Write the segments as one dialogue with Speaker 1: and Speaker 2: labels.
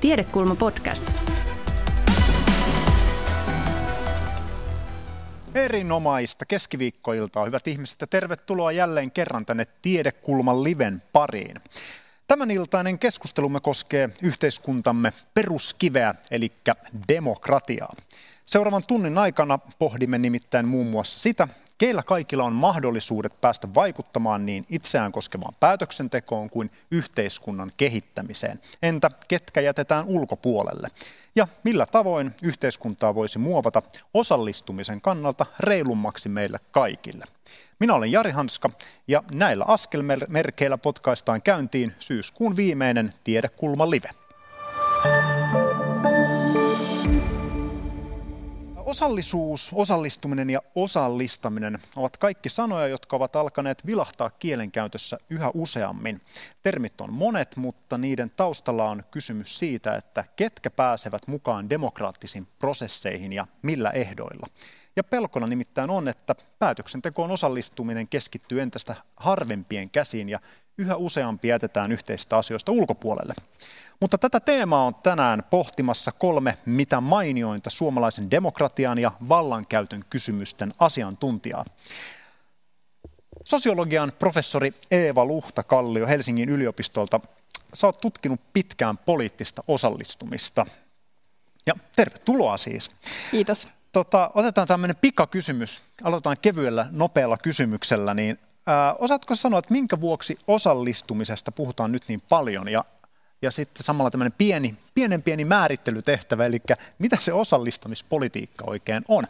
Speaker 1: Tiedekulma podcast.
Speaker 2: Erinomaista keskiviikkoiltaa, hyvät ihmiset, ja tervetuloa jälleen kerran tänne Tiedekulman liven pariin. Tämän iltainen keskustelumme koskee yhteiskuntamme peruskiveä, eli demokratiaa. Seuraavan tunnin aikana pohdimme nimittäin muun muassa sitä, keillä kaikilla on mahdollisuudet päästä vaikuttamaan niin itseään koskevaan päätöksentekoon kuin yhteiskunnan kehittämiseen. Entä ketkä jätetään ulkopuolelle? Ja millä tavoin yhteiskuntaa voisi muovata osallistumisen kannalta reilummaksi meille kaikille? Minä olen Jari Hanska ja näillä askelmerkeillä potkaistaan käyntiin syyskuun viimeinen Tiedekulma Live. Osallisuus, osallistuminen ja osallistaminen ovat kaikki sanoja, jotka ovat alkaneet vilahtaa kielenkäytössä yhä useammin. Termit on monet, mutta niiden taustalla on kysymys siitä, että ketkä pääsevät mukaan demokraattisiin prosesseihin ja millä ehdoilla. Ja pelkona nimittäin on, että päätöksentekoon osallistuminen keskittyy entistä harvempien käsiin ja yhä useampi jätetään yhteistä asioista ulkopuolelle. Mutta tätä teemaa on tänään pohtimassa kolme mitä mainiointa suomalaisen demokratian ja vallankäytön kysymysten asiantuntijaa. Sosiologian professori Eeva Luhta-Kallio Helsingin yliopistolta. Sä oot tutkinut pitkään poliittista osallistumista. Ja tervetuloa siis.
Speaker 3: Kiitos.
Speaker 2: Tota, otetaan tämmöinen pikakysymys. Aloitetaan kevyellä, nopealla kysymyksellä. Niin, ää, osaatko sanoa, että minkä vuoksi osallistumisesta puhutaan nyt niin paljon ja ja sitten samalla tämmöinen pieni, pienen pieni määrittelytehtävä, eli mitä se osallistamispolitiikka oikein on?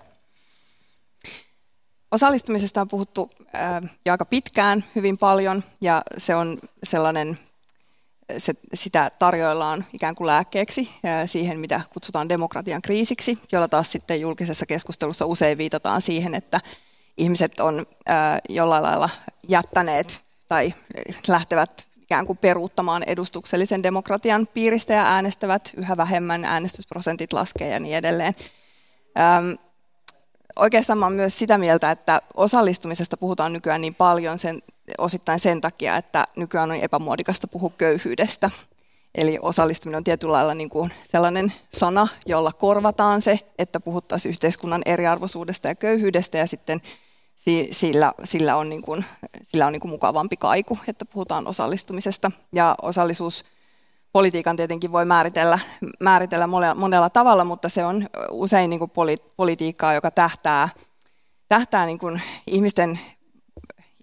Speaker 3: Osallistumisesta on puhuttu äh, jo aika pitkään hyvin paljon ja se on sellainen, se, sitä tarjoillaan ikään kuin lääkkeeksi äh, siihen, mitä kutsutaan demokratian kriisiksi, jolla taas sitten julkisessa keskustelussa usein viitataan siihen, että ihmiset on äh, jollain lailla jättäneet tai lähtevät ikään kuin peruuttamaan edustuksellisen demokratian piiristä ja äänestävät yhä vähemmän, äänestysprosentit laskee ja niin edelleen. Ähm, oikeastaan mä olen myös sitä mieltä, että osallistumisesta puhutaan nykyään niin paljon sen, osittain sen takia, että nykyään on epämuodikasta puhua köyhyydestä. Eli osallistuminen on tietyllä lailla niin kuin sellainen sana, jolla korvataan se, että puhuttaisiin yhteiskunnan eriarvoisuudesta ja köyhyydestä ja sitten sillä, sillä on, niin kuin, sillä on niin kuin mukavampi kaiku, että puhutaan osallistumisesta. Ja osallisuus politiikan tietenkin voi määritellä, määritellä monella tavalla, mutta se on usein niin kuin politiikkaa, joka tähtää, tähtää niin kuin ihmisten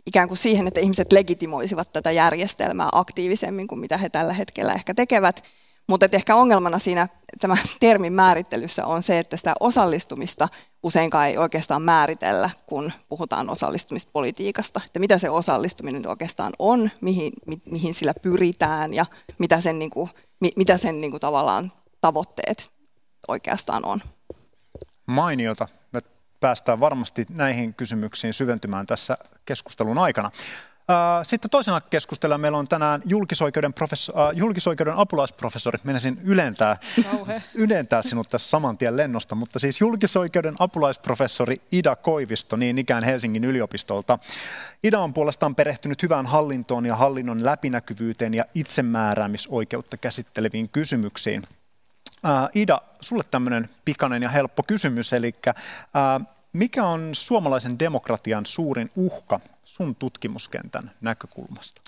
Speaker 3: ikään kuin siihen, että ihmiset legitimoisivat tätä järjestelmää aktiivisemmin kuin mitä he tällä hetkellä ehkä tekevät. Mutta ehkä ongelmana siinä tämä termin määrittelyssä on se, että sitä osallistumista useinkaan ei oikeastaan määritellä, kun puhutaan osallistumispolitiikasta. Että mitä se osallistuminen oikeastaan on, mihin, mi, mihin sillä pyritään ja mitä sen, niin kuin, mi, mitä sen niin kuin, tavallaan tavoitteet oikeastaan on.
Speaker 2: Mainiota. Me päästään varmasti näihin kysymyksiin syventymään tässä keskustelun aikana. Äh, sitten toisena keskustella meillä on tänään julkisoikeuden, professor, äh, julkisoikeuden apulaisprofessori. Menisin ylentää, ylentää sinut tässä saman tien lennosta, mutta siis julkisoikeuden apulaisprofessori Ida Koivisto, niin ikään Helsingin yliopistolta. Ida on puolestaan perehtynyt hyvään hallintoon ja hallinnon läpinäkyvyyteen ja itsemääräämisoikeutta käsitteleviin kysymyksiin. Äh, Ida, sulle tämmöinen pikainen ja helppo kysymys, eli mikä on suomalaisen demokratian suurin uhka sun tutkimuskentän näkökulmasta?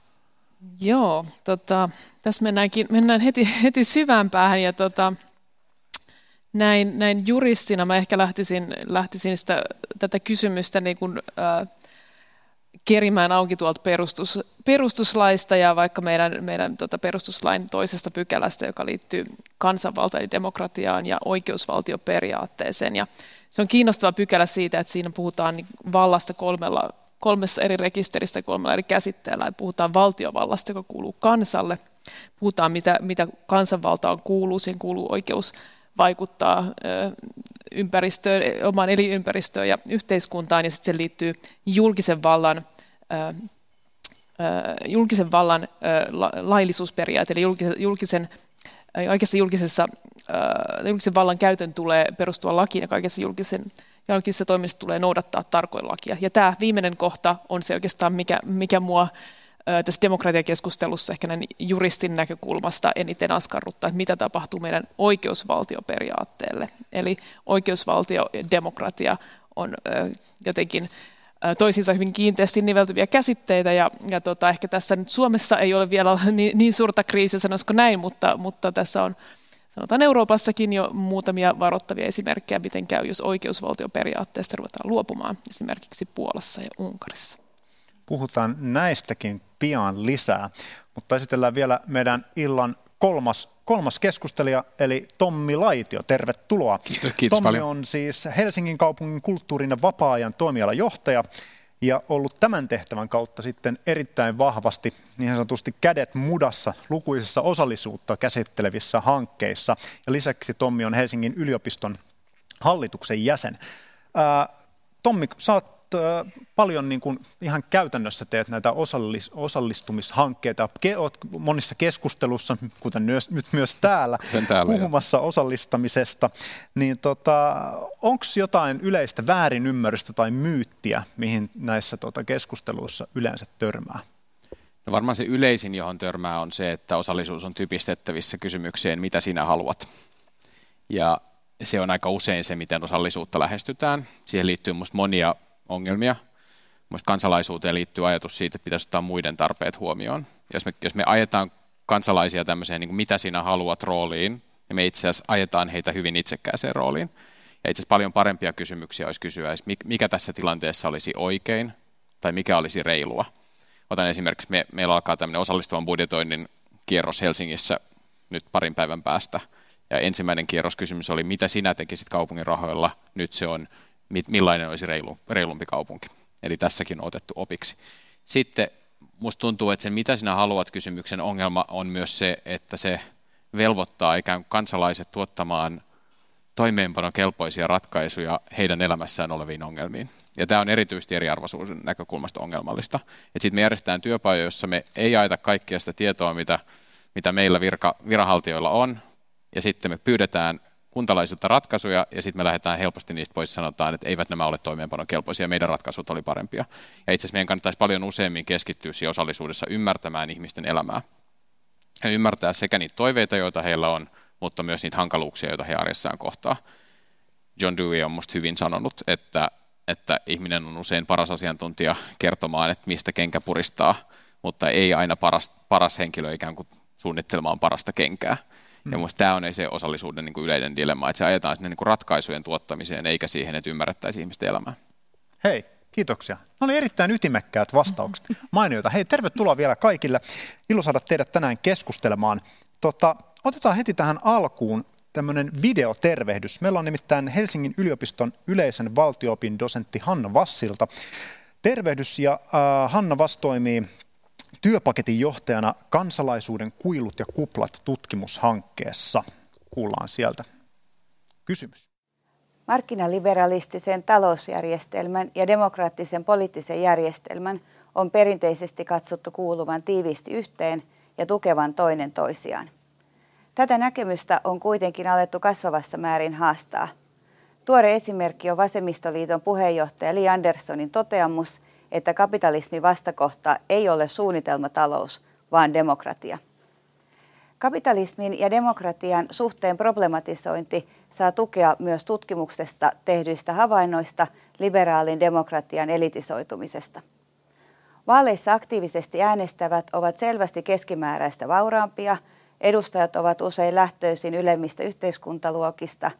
Speaker 4: Joo, tota, tässä mennäänkin, mennään heti, heti syvään päähän ja tota, näin, näin juristina mä ehkä lähtisin, lähtisin sitä, tätä kysymystä niin kuin, äh, kerimään auki tuolta perustus, perustuslaista ja vaikka meidän, meidän tota perustuslain toisesta pykälästä, joka liittyy kansanvalta eli demokratiaan ja oikeusvaltioperiaatteeseen. Ja se on kiinnostava pykälä siitä, että siinä puhutaan niin vallasta kolmella, kolmessa eri rekisteristä kolmella eri käsitteellä. Ja puhutaan valtiovallasta, joka kuuluu kansalle. Puhutaan, mitä, mitä kansanvaltaan kuuluu. Siihen kuuluu oikeus vaikuttaa ympäristöön, omaan elinympäristöön ja yhteiskuntaan. Ja sitten se liittyy julkisen vallan julkisen vallan laillisuusperiaate, eli julkisen, oikeassa julkisessa julkisen vallan käytön tulee perustua lakiin ja kaikessa julkisen, julkisessa toiminnassa tulee noudattaa tarkoin lakia. Ja tämä viimeinen kohta on se oikeastaan, mikä, mikä mua tässä demokratiakeskustelussa ehkä näin juristin näkökulmasta eniten askarruttaa, että mitä tapahtuu meidän oikeusvaltioperiaatteelle. Eli oikeusvaltio ja demokratia on jotenkin toisiinsa hyvin kiinteästi niveltyviä käsitteitä, ja, ja tota, ehkä tässä nyt Suomessa ei ole vielä niin, niin suurta kriisiä, sanoisiko näin, mutta, mutta tässä on sanotaan Euroopassakin jo muutamia varoittavia esimerkkejä, miten käy, jos oikeusvaltioperiaatteesta ruvetaan luopumaan, esimerkiksi Puolassa ja Unkarissa.
Speaker 2: Puhutaan näistäkin pian lisää, mutta esitellään vielä meidän illan kolmas, kolmas keskustelija, eli Tommi Laitio. Tervetuloa.
Speaker 1: Kiitos, kiitos
Speaker 2: Tommi
Speaker 1: paljon.
Speaker 2: on siis Helsingin kaupungin kulttuurin ja vapaa-ajan toimialajohtaja ja ollut tämän tehtävän kautta sitten erittäin vahvasti niin sanotusti kädet mudassa lukuisissa osallisuutta käsittelevissä hankkeissa. Ja lisäksi Tommi on Helsingin yliopiston hallituksen jäsen. Ää, Tommi, sä oot paljon niin kuin ihan käytännössä teet näitä osallis, osallistumishankkeita. Ke, oot monissa keskustelussa, kuten myös, nyt myös täällä, täällä puhumassa jo. osallistamisesta. Niin tota, Onko jotain yleistä väärinymmärrystä tai myyttiä, mihin näissä tota, keskusteluissa yleensä törmää?
Speaker 1: No varmaan se yleisin, johon törmää, on se, että osallisuus on typistettävissä kysymykseen, mitä sinä haluat. Ja se on aika usein se, miten osallisuutta lähestytään. Siihen liittyy minusta monia ongelmia. Mielestäni kansalaisuuteen liittyy ajatus siitä, että pitäisi ottaa muiden tarpeet huomioon. Jos me, jos me ajetaan kansalaisia tämmöiseen, niin kuin mitä sinä haluat rooliin, niin me itse asiassa ajetaan heitä hyvin itsekkääseen rooliin. Ja itse asiassa paljon parempia kysymyksiä olisi kysyä, mikä tässä tilanteessa olisi oikein tai mikä olisi reilua. Otan esimerkiksi, me, meillä alkaa tämmöinen osallistuvan budjetoinnin kierros Helsingissä nyt parin päivän päästä. Ja ensimmäinen kierroskysymys oli, mitä sinä tekisit kaupungin rahoilla. Nyt se on, millainen olisi reilu, reilumpi kaupunki. Eli tässäkin on otettu opiksi. Sitten musta tuntuu, että sen mitä sinä haluat kysymyksen ongelma on myös se, että se velvoittaa ikään kuin kansalaiset tuottamaan toimeenpanokelpoisia ratkaisuja heidän elämässään oleviin ongelmiin. Ja tämä on erityisesti eriarvoisuuden näkökulmasta ongelmallista. Sitten me järjestetään työpajoja, jossa me ei aita kaikkea sitä tietoa, mitä, mitä meillä virka, viranhaltijoilla on, ja sitten me pyydetään kuntalaisilta ratkaisuja, ja sitten me lähdetään helposti niistä pois sanotaan, että eivät nämä ole toimeenpanokelpoisia, meidän ratkaisut oli parempia. Ja itse asiassa meidän kannattaisi paljon useammin keskittyä siihen osallisuudessa ymmärtämään ihmisten elämää. Ja ymmärtää sekä niitä toiveita, joita heillä on, mutta myös niitä hankaluuksia, joita he arjessaan kohtaa. John Dewey on minusta hyvin sanonut, että, että ihminen on usein paras asiantuntija kertomaan, että mistä kenkä puristaa, mutta ei aina paras, paras henkilö ikään kuin suunnittelemaan parasta kenkää. Ja mm. tämä on se osallisuuden niin kuin yleinen dilemma, että se ajetaan sinne niin kuin ratkaisujen tuottamiseen, eikä siihen, että ymmärrettäisiin ihmisten elämää.
Speaker 2: Hei, kiitoksia. Ne oli erittäin ytimekkäät vastaukset. Mainioita. Hei, tervetuloa vielä kaikille. Ilo saada teidät tänään keskustelemaan. Tota, otetaan heti tähän alkuun tämmöinen videotervehdys. Meillä on nimittäin Helsingin yliopiston yleisen valtioopin dosentti Hanna Vassilta. Tervehdys ja äh, Hanna Vass toimii työpaketin johtajana kansalaisuuden kuilut ja kuplat tutkimushankkeessa. Kuullaan sieltä kysymys.
Speaker 5: Markkinaliberalistisen talousjärjestelmän ja demokraattisen poliittisen järjestelmän on perinteisesti katsottu kuuluvan tiiviisti yhteen ja tukevan toinen toisiaan. Tätä näkemystä on kuitenkin alettu kasvavassa määrin haastaa. Tuore esimerkki on Vasemmistoliiton puheenjohtaja Li Anderssonin toteamus, että kapitalismin vastakohta ei ole suunnitelmatalous, vaan demokratia. Kapitalismin ja demokratian suhteen problematisointi saa tukea myös tutkimuksesta tehdyistä havainnoista liberaalin demokratian elitisoitumisesta. Vaaleissa aktiivisesti äänestävät ovat selvästi keskimääräistä vauraampia, edustajat ovat usein lähtöisin ylemmistä yhteiskuntaluokista,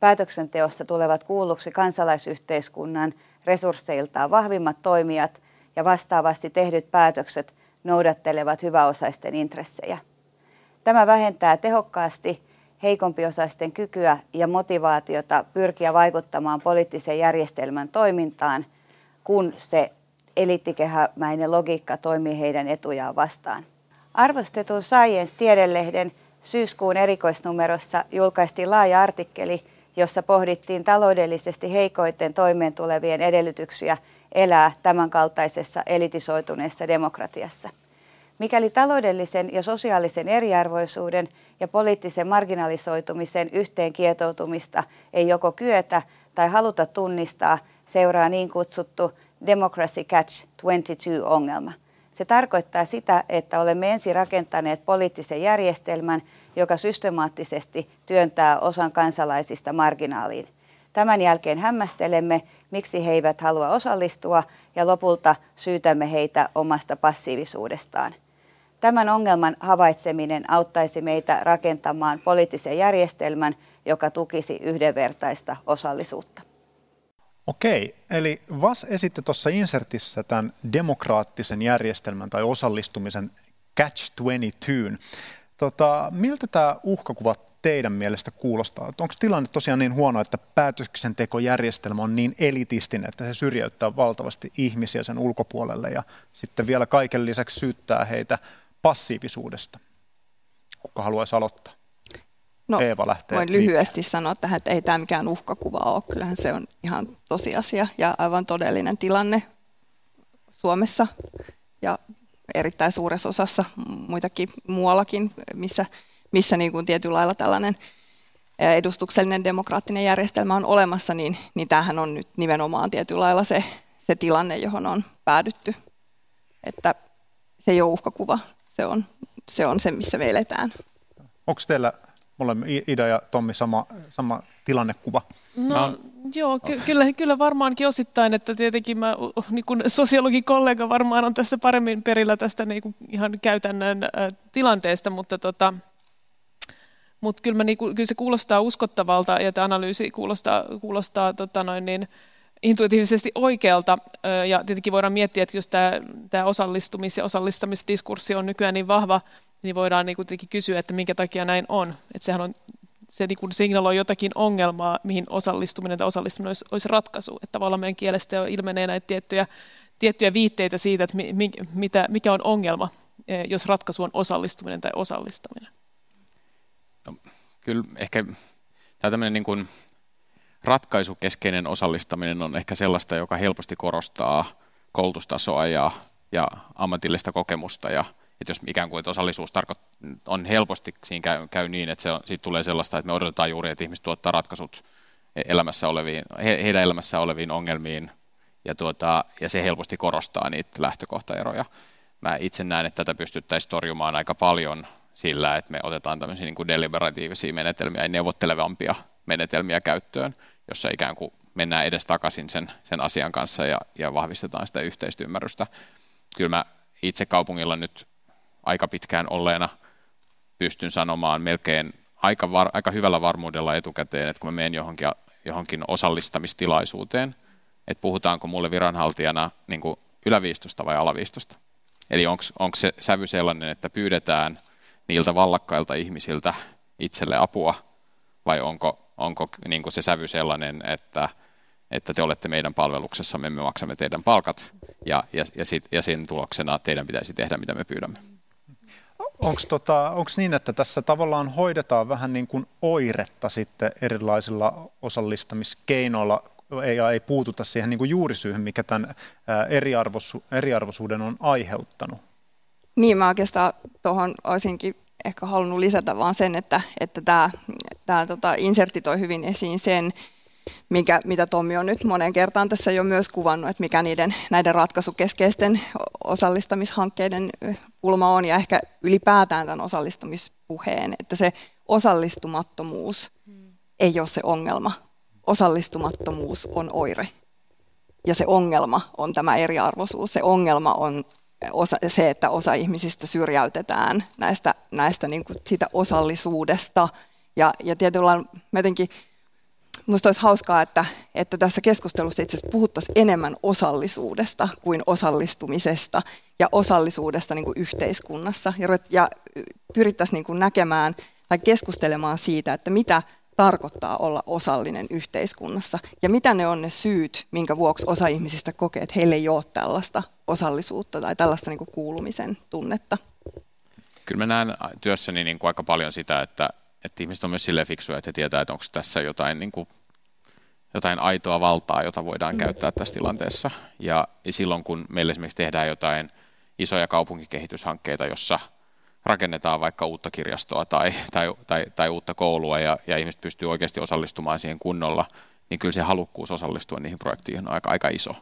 Speaker 5: päätöksenteossa tulevat kuulluksi kansalaisyhteiskunnan resursseiltaan vahvimmat toimijat ja vastaavasti tehdyt päätökset noudattelevat hyväosaisten intressejä. Tämä vähentää tehokkaasti heikompiosaisten kykyä ja motivaatiota pyrkiä vaikuttamaan poliittisen järjestelmän toimintaan, kun se elittikehämäinen logiikka toimii heidän etujaan vastaan. Arvostetun Science-tiedelehden syyskuun erikoisnumerossa julkaistiin laaja artikkeli, jossa pohdittiin taloudellisesti heikoiten toimeen tulevien edellytyksiä elää tämänkaltaisessa elitisoituneessa demokratiassa. Mikäli taloudellisen ja sosiaalisen eriarvoisuuden ja poliittisen marginalisoitumisen yhteen kietoutumista ei joko kyetä tai haluta tunnistaa, seuraa niin kutsuttu Democracy Catch 22-ongelma. Se tarkoittaa sitä, että olemme ensin rakentaneet poliittisen järjestelmän, joka systemaattisesti työntää osan kansalaisista marginaaliin. Tämän jälkeen hämmästelemme, miksi he eivät halua osallistua ja lopulta syytämme heitä omasta passiivisuudestaan. Tämän ongelman havaitseminen auttaisi meitä rakentamaan poliittisen järjestelmän, joka tukisi yhdenvertaista osallisuutta.
Speaker 2: Okei, eli VAS esitti tuossa insertissä tämän demokraattisen järjestelmän tai osallistumisen Catch-22. Tota, miltä tämä uhkakuva teidän mielestä kuulostaa? Onko tilanne tosiaan niin huono, että päätöksentekojärjestelmä on niin elitistinen, että se syrjäyttää valtavasti ihmisiä sen ulkopuolelle ja sitten vielä kaiken lisäksi syyttää heitä passiivisuudesta? Kuka haluaisi aloittaa?
Speaker 3: No, Eeva lähtee voin lyhyesti sanoa tähän, että ei tämä mikään uhkakuva ole. Kyllähän se on ihan tosiasia ja aivan todellinen tilanne Suomessa ja erittäin suuressa osassa muitakin muuallakin, missä, missä niin kuin tietyllä lailla tällainen edustuksellinen demokraattinen järjestelmä on olemassa, niin, niin tämähän on nyt nimenomaan tietyllä lailla se, se tilanne, johon on päädytty. Että se ei ole uhkakuva, se on se, on se missä me eletään.
Speaker 2: Onko teillä molemme Ida ja Tommi sama, sama tilannekuva?
Speaker 4: No, no. joo, ky- kyllä, kyllä varmaankin osittain, että tietenkin mä, niin kuin sosiologin kollega varmaan on tässä paremmin perillä tästä niin kuin ihan käytännön ä, tilanteesta, mutta tota, mutta kyllä, mä, niin kuin, kyllä se kuulostaa uskottavalta ja tämä analyysi kuulostaa, kuulostaa tota noin niin, intuitiivisesti oikealta. Ja tietenkin voidaan miettiä, että jos tämä, tämä osallistumis- ja osallistamisdiskurssi on nykyään niin vahva, niin voidaan niin kuitenkin kysyä, että minkä takia näin on. Että sehän on, se niin kuin signaloi jotakin ongelmaa, mihin osallistuminen tai osallistuminen olisi, olisi ratkaisu. Että tavallaan meidän kielestä jo ilmenee näitä tiettyjä, tiettyjä viitteitä siitä, että mi, mitä, mikä on ongelma, e, jos ratkaisu on osallistuminen tai osallistaminen.
Speaker 1: No, kyllä ehkä tämä tämmöinen niin kuin ratkaisukeskeinen osallistaminen on ehkä sellaista, joka helposti korostaa koulutustasoa ja, ja ammatillista kokemusta ja että jos ikään kuin että osallisuus on helposti, siinä käy, käy niin, että se on, siitä tulee sellaista, että me odotetaan juuri, että ihmiset tuottaa ratkaisut elämässä oleviin, he, heidän elämässä oleviin ongelmiin, ja, tuota, ja se helposti korostaa niitä lähtökohtaeroja. Mä itse näen, että tätä pystyttäisiin torjumaan aika paljon sillä, että me otetaan tämmöisiä niin kuin deliberatiivisia menetelmiä ja neuvottelevampia menetelmiä käyttöön, jossa ikään kuin mennään edes takaisin sen, sen asian kanssa ja, ja vahvistetaan sitä yhteistymmärrystä. Kyllä mä itse kaupungilla nyt aika pitkään olleena pystyn sanomaan melkein aika, var, aika hyvällä varmuudella etukäteen, että kun mä menen johonkin, johonkin osallistamistilaisuuteen, että puhutaanko mulle viranhaltijana niin kuin yläviistosta vai alaviistosta. Eli onko se sävy sellainen, että pyydetään niiltä vallakkailta ihmisiltä itselle apua, vai onko, onko niin kuin se sävy sellainen, että, että te olette meidän palveluksessa, me maksamme teidän palkat, ja, ja, ja, sit, ja sen tuloksena teidän pitäisi tehdä, mitä me pyydämme.
Speaker 2: Onko tota, niin, että tässä tavallaan hoidetaan vähän niin kuin oiretta sitten erilaisilla osallistamiskeinoilla, ei, ei puututa siihen niin kuin juurisyyhyn, mikä tämän eriarvoisu, eriarvoisuuden on aiheuttanut?
Speaker 3: Niin, mä oikeastaan tuohon olisinkin ehkä halunnut lisätä vaan sen, että, että tämä, tämä tota, insertti toi hyvin esiin sen, mikä, mitä Tommi on nyt monen kertaan tässä jo myös kuvannut, että mikä niiden, näiden ratkaisukeskeisten osallistamishankkeiden pulma on ja ehkä ylipäätään tämän osallistamispuheen, että se osallistumattomuus hmm. ei ole se ongelma. Osallistumattomuus on oire. Ja se ongelma on tämä eriarvoisuus. Se ongelma on osa, se, että osa ihmisistä syrjäytetään näistä, näistä niin kuin siitä osallisuudesta. Ja, ja tietyllä jotenkin Minusta olisi hauskaa, että, että tässä keskustelussa itse asiassa puhuttaisiin enemmän osallisuudesta kuin osallistumisesta ja osallisuudesta niin kuin yhteiskunnassa ja, ja pyrittäisiin niin kuin näkemään tai keskustelemaan siitä, että mitä tarkoittaa olla osallinen yhteiskunnassa ja mitä ne on ne syyt, minkä vuoksi osa ihmisistä kokee, että heillä ei ole tällaista osallisuutta tai tällaista niin kuin kuulumisen tunnetta.
Speaker 1: Kyllä mä näen työssäni niin kuin aika paljon sitä, että että ihmiset on myös sille fiksuja, että he tietää, että onko tässä jotain, niin kuin, jotain aitoa valtaa, jota voidaan mm. käyttää tässä tilanteessa. Ja silloin, kun meillä esimerkiksi tehdään jotain isoja kaupunkikehityshankkeita, jossa rakennetaan vaikka uutta kirjastoa tai, tai, tai, tai uutta koulua ja, ja ihmiset pystyy oikeasti osallistumaan siihen kunnolla, niin kyllä se halukkuus osallistua niihin projektiin on aika, aika iso.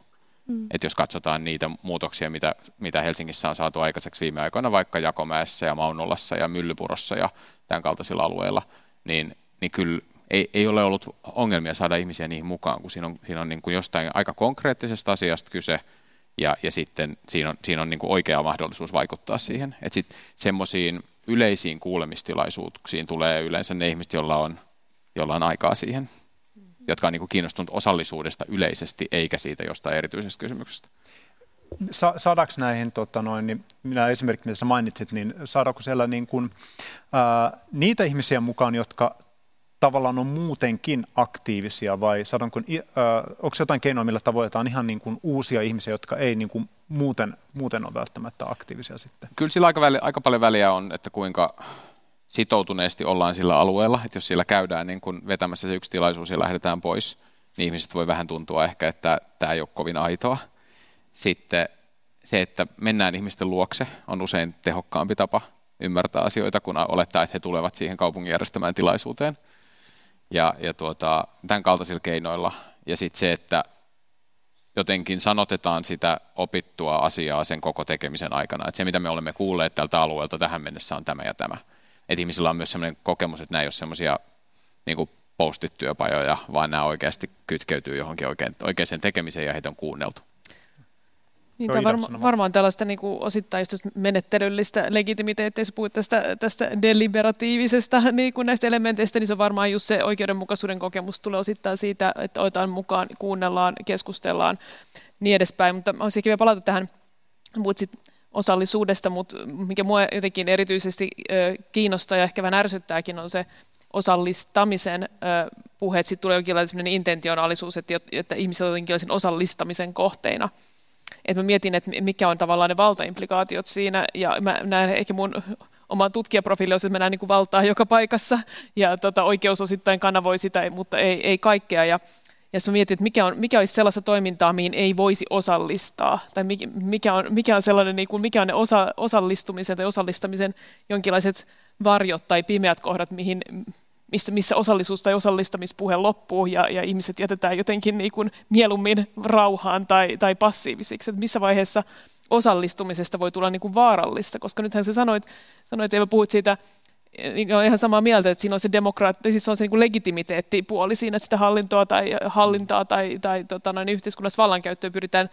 Speaker 1: Mm. Että jos katsotaan niitä muutoksia, mitä, mitä Helsingissä on saatu aikaiseksi viime aikoina, vaikka Jakomäessä ja Maunolassa ja Myllypurossa ja tämän kaltaisilla alueilla, niin, niin kyllä ei, ei ole ollut ongelmia saada ihmisiä niihin mukaan, kun siinä on, siinä on niin kuin jostain aika konkreettisesta asiasta kyse, ja, ja sitten siinä on, siinä on niin kuin oikea mahdollisuus vaikuttaa siihen. Että sitten semmoisiin yleisiin kuulemistilaisuuksiin tulee yleensä ne ihmiset, joilla on, joilla on aikaa siihen, jotka on niin kuin kiinnostunut osallisuudesta yleisesti, eikä siitä jostain erityisestä kysymyksestä.
Speaker 2: Sa- saadaanko näihin, tota noin, niin minä esimerkiksi mitä sä mainitsit, niin saadaanko siellä niin kuin, ää, niitä ihmisiä mukaan, jotka tavallaan on muutenkin aktiivisia vai saadaanko, äh, onko jotain keinoa, millä tavoitetaan ihan niin kuin uusia ihmisiä, jotka ei niin kuin muuten, muuten ole välttämättä aktiivisia sitten?
Speaker 1: Kyllä sillä aika, väli, aika paljon väliä on, että kuinka sitoutuneesti ollaan sillä alueella, että jos siellä käydään niin kuin vetämässä se yksi tilaisuus ja lähdetään pois, niin ihmiset voi vähän tuntua ehkä, että tämä ei ole kovin aitoa. Sitten se, että mennään ihmisten luokse, on usein tehokkaampi tapa ymmärtää asioita, kun olettaa, että he tulevat siihen kaupungin järjestämään tilaisuuteen – ja, ja tuota, tämän kaltaisilla keinoilla. Ja sitten se, että jotenkin sanotetaan sitä opittua asiaa sen koko tekemisen aikana. Että se, mitä me olemme kuulleet tältä alueelta tähän mennessä, on tämä ja tämä. Että ihmisillä on myös sellainen kokemus, että nämä ei ole sellaisia niin postityöpajoja, vaan nämä oikeasti kytkeytyy johonkin oikein, oikeaan tekemiseen ja heitä on kuunneltu.
Speaker 4: Niin, tämä varma, varmaan tällaista niin kuin osittain just menettelyllistä legitimiteettiä, jos puhut tästä, tästä deliberatiivisesta niin kuin näistä elementeistä, niin se on varmaan just se oikeudenmukaisuuden kokemus tulee osittain siitä, että otetaan mukaan, kuunnellaan, keskustellaan, niin edespäin. Mutta olisi kiva palata tähän, puhut osallisuudesta, mutta mikä minua jotenkin erityisesti kiinnostaa ja ehkä vähän ärsyttääkin on se osallistamisen puhe, että sitten tulee jonkinlainen intentionaalisuus, että, että ihmiset ovat jonkinlaisen osallistamisen kohteina – että mä mietin, että mikä on tavallaan ne valtaimplikaatiot siinä, ja mä näen ehkä mun oma tutkijaprofiili on, että mä näen niin kuin valtaa joka paikassa, ja tota, oikeus osittain kanavoi sitä, mutta ei, ei kaikkea, ja ja sitten mietin, että mikä, on, mikä olisi sellaista toimintaa, mihin ei voisi osallistaa, tai mikä on, mikä on sellainen, niin kuin, mikä on ne osa, osallistumisen tai osallistamisen jonkinlaiset varjot tai pimeät kohdat, mihin, missä, missä osallisuus- tai osallistamispuhe loppuu ja, ja ihmiset jätetään jotenkin niin kuin mieluummin rauhaan tai, tai passiivisiksi. Että missä vaiheessa osallistumisesta voi tulla niin kuin vaarallista, koska nythän sä sanoit, sanoit että puhuit siitä, niin on ihan samaa mieltä, että siinä on se demokraatti, siis on se niin legitimiteettipuoli siinä, että sitä hallintoa tai hallintaa tai, tai tota, noin yhteiskunnassa vallankäyttöä pyritään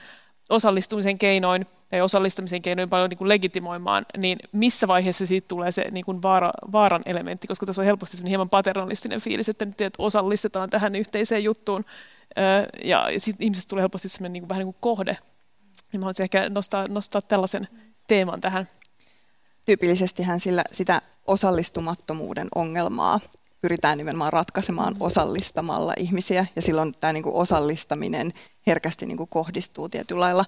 Speaker 4: osallistumisen keinoin ja osallistamisen keinoin paljon niin kuin legitimoimaan, niin missä vaiheessa siitä tulee se niin kuin vaara, vaaran elementti, koska tässä on helposti hieman paternalistinen fiilis, että nyt että osallistetaan tähän yhteiseen juttuun, ja sitten ihmisestä tulee helposti sellainen niin kuin, vähän niin kuin kohde. Niin mä haluaisin ehkä nostaa, nostaa tällaisen teeman tähän.
Speaker 3: Tyypillisestihän sillä sitä osallistumattomuuden ongelmaa pyritään nimenomaan ratkaisemaan osallistamalla ihmisiä, ja silloin tämä niin kuin osallistaminen herkästi niin kuin kohdistuu tietyllä lailla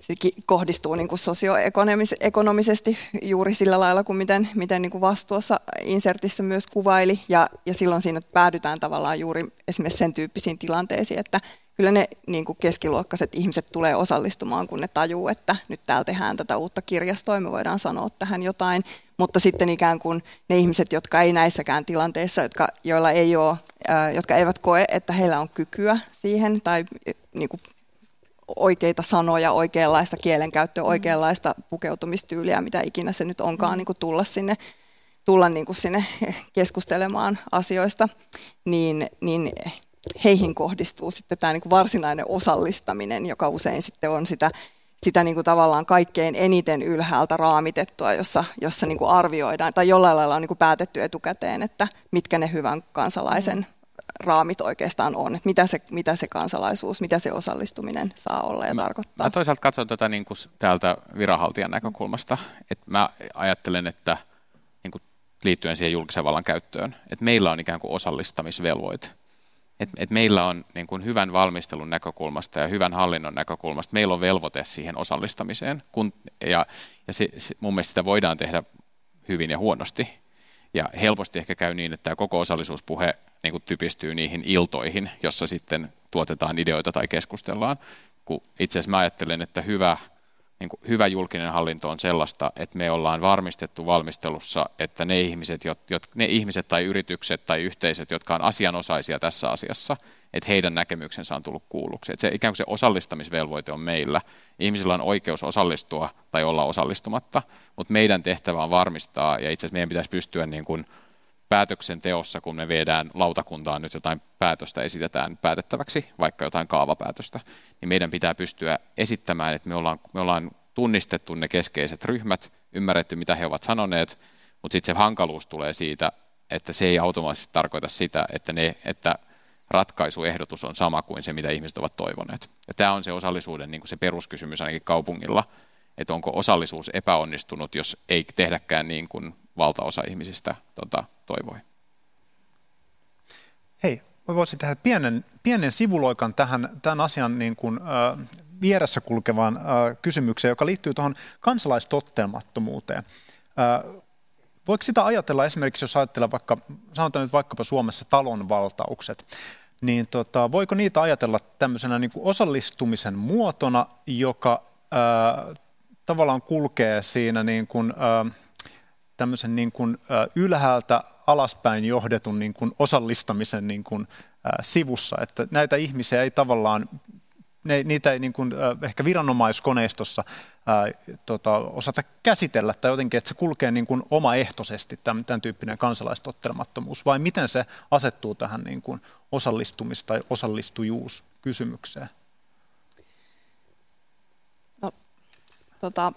Speaker 3: se kohdistuu niin kuin sosioekonomisesti juuri sillä lailla kuin miten, miten niin kuin vastuussa insertissä myös kuvaili. Ja, ja silloin siinä päädytään tavallaan juuri esimerkiksi sen tyyppisiin tilanteisiin, että kyllä ne niin kuin keskiluokkaiset ihmiset tulee osallistumaan, kun ne tajuu, että nyt täällä tehdään tätä uutta kirjastoa, me voidaan sanoa tähän jotain. Mutta sitten ikään kuin ne ihmiset, jotka ei näissäkään tilanteissa, jotka, joilla ei ole, jotka eivät koe, että heillä on kykyä siihen tai niin kuin oikeita sanoja, oikeanlaista kielenkäyttöä, mm. oikeanlaista pukeutumistyyliä, mitä ikinä se nyt onkaan, mm. niin kuin tulla sinne tulla niin kuin sinne keskustelemaan asioista, niin, niin heihin kohdistuu sitten tämä niin kuin varsinainen osallistaminen, joka usein sitten on sitä, sitä niin kuin tavallaan kaikkein eniten ylhäältä raamitettua, jossa, jossa niin kuin arvioidaan tai jollain lailla on niin kuin päätetty etukäteen, että mitkä ne hyvän kansalaisen mm raamit oikeastaan on, että mitä se, mitä se kansalaisuus, mitä se osallistuminen saa olla ja mä, tarkoittaa.
Speaker 1: Mä toisaalta katson tätä niin kuin täältä viranhaltijan näkökulmasta, että mä ajattelen, että niin kuin liittyen siihen julkisen vallan käyttöön, että meillä on ikään kuin osallistamisvelvoite. Että et meillä on niin kuin hyvän valmistelun näkökulmasta ja hyvän hallinnon näkökulmasta, meillä on velvoite siihen osallistamiseen. Kun, ja ja se, se, mun mielestä sitä voidaan tehdä hyvin ja huonosti. Ja helposti ehkä käy niin, että tämä koko osallisuuspuhe niin kuin typistyy niihin iltoihin, jossa sitten tuotetaan ideoita tai keskustellaan. Kun itse asiassa mä ajattelen, että hyvä niin kuin hyvä julkinen hallinto on sellaista, että me ollaan varmistettu valmistelussa, että ne ihmiset, jot, jot, ne ihmiset tai yritykset tai yhteisöt, jotka on asianosaisia tässä asiassa, että heidän näkemyksensä on tullut kuulluksi. Että se, ikään kuin se osallistamisvelvoite on meillä. Ihmisillä on oikeus osallistua tai olla osallistumatta, mutta meidän tehtävä on varmistaa, ja itse asiassa meidän pitäisi pystyä niin kuin päätöksenteossa, kun me viedään lautakuntaan nyt jotain päätöstä, esitetään päätettäväksi, vaikka jotain kaavapäätöstä, niin meidän pitää pystyä esittämään, että me ollaan, me ollaan tunnistettu ne keskeiset ryhmät, ymmärretty, mitä he ovat sanoneet, mutta sitten se hankaluus tulee siitä, että se ei automaattisesti tarkoita sitä, että, ne, että ratkaisuehdotus on sama kuin se, mitä ihmiset ovat toivoneet. Ja tämä on se osallisuuden niin kuin se peruskysymys ainakin kaupungilla, että onko osallisuus epäonnistunut, jos ei tehdäkään niin kuin valtaosa ihmisistä tota, toivoi.
Speaker 2: Hei, mä voisin tehdä pienen, pienen sivuloikan tähän tämän asian niin kuin, äh, vieressä kulkevaan äh, kysymykseen, joka liittyy tuohon kansalaistottelemattomuuteen. Äh, voiko sitä ajatella esimerkiksi, jos ajattelee vaikka, sanotaan nyt vaikkapa Suomessa talonvaltaukset, niin tota, voiko niitä ajatella tämmöisenä niin kuin osallistumisen muotona, joka ää, tavallaan kulkee siinä niin kuin, ää, tämmöisen niin kuin, ää, ylhäältä alaspäin johdetun niin kuin osallistamisen niin kuin, ää, sivussa, että näitä ihmisiä ei tavallaan ne, niitä ei niin kuin, ehkä viranomaiskoneistossa äh, tota, osata käsitellä tai jotenkin, että se kulkee niin kuin omaehtoisesti tämän, tämän tyyppinen kansalaistottelemattomuus, vai miten se asettuu tähän niin kuin osallistumis- tai osallistujuuskysymykseen?
Speaker 3: No, tota,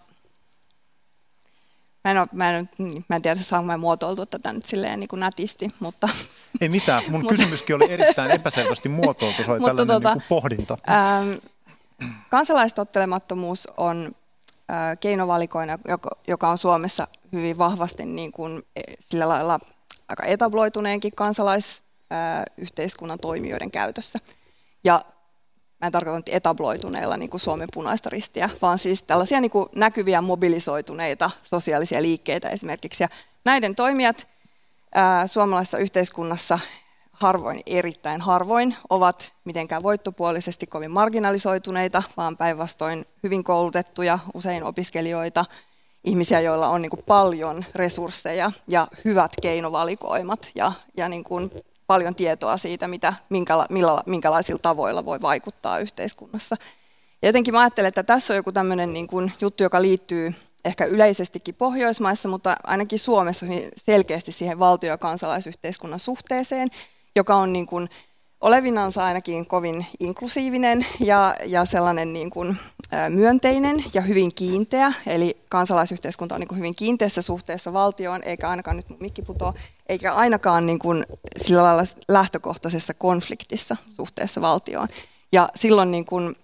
Speaker 3: Mä en, ole, mä, en, mä en tiedä, saanko mä muotoiltua tätä nyt silleen niin kuin nätisti, mutta...
Speaker 2: Ei mitään, mun kysymyskin oli erittäin epäselvästi muotoiltu, se oli tällainen tota, niin kuin pohdinta. Ähm,
Speaker 3: kansalaistottelemattomuus on äh, keinovalikoina, joka, joka on Suomessa hyvin vahvasti niin kuin, e, sillä lailla aika etabloituneenkin kansalaisyhteiskunnan toimijoiden käytössä. Ja mä en tarkoita etabloituneilla niin kuin Suomen punaista ristiä, vaan siis tällaisia niin kuin näkyviä mobilisoituneita sosiaalisia liikkeitä esimerkiksi. Ja näiden toimijat ää, suomalaisessa yhteiskunnassa harvoin, erittäin harvoin, ovat mitenkään voittopuolisesti kovin marginalisoituneita, vaan päinvastoin hyvin koulutettuja, usein opiskelijoita, ihmisiä, joilla on niin kuin paljon resursseja ja hyvät keinovalikoimat ja, ja niin kuin paljon tietoa siitä, mitä, minkäla, millä, minkälaisilla tavoilla voi vaikuttaa yhteiskunnassa. Ja jotenkin mä ajattelen, että tässä on joku tämmöinen niin kuin juttu, joka liittyy ehkä yleisestikin Pohjoismaissa, mutta ainakin Suomessa selkeästi siihen valtio- ja kansalaisyhteiskunnan suhteeseen, joka on niin kuin olevinansa ainakin kovin inklusiivinen ja, ja sellainen niin kuin, myönteinen ja hyvin kiinteä. Eli kansalaisyhteiskunta on niin kuin hyvin kiinteässä suhteessa valtioon, eikä ainakaan nyt mikki putoa, eikä ainakaan niin kuin sillä lailla lähtökohtaisessa konfliktissa suhteessa valtioon. Ja silloin niin kuin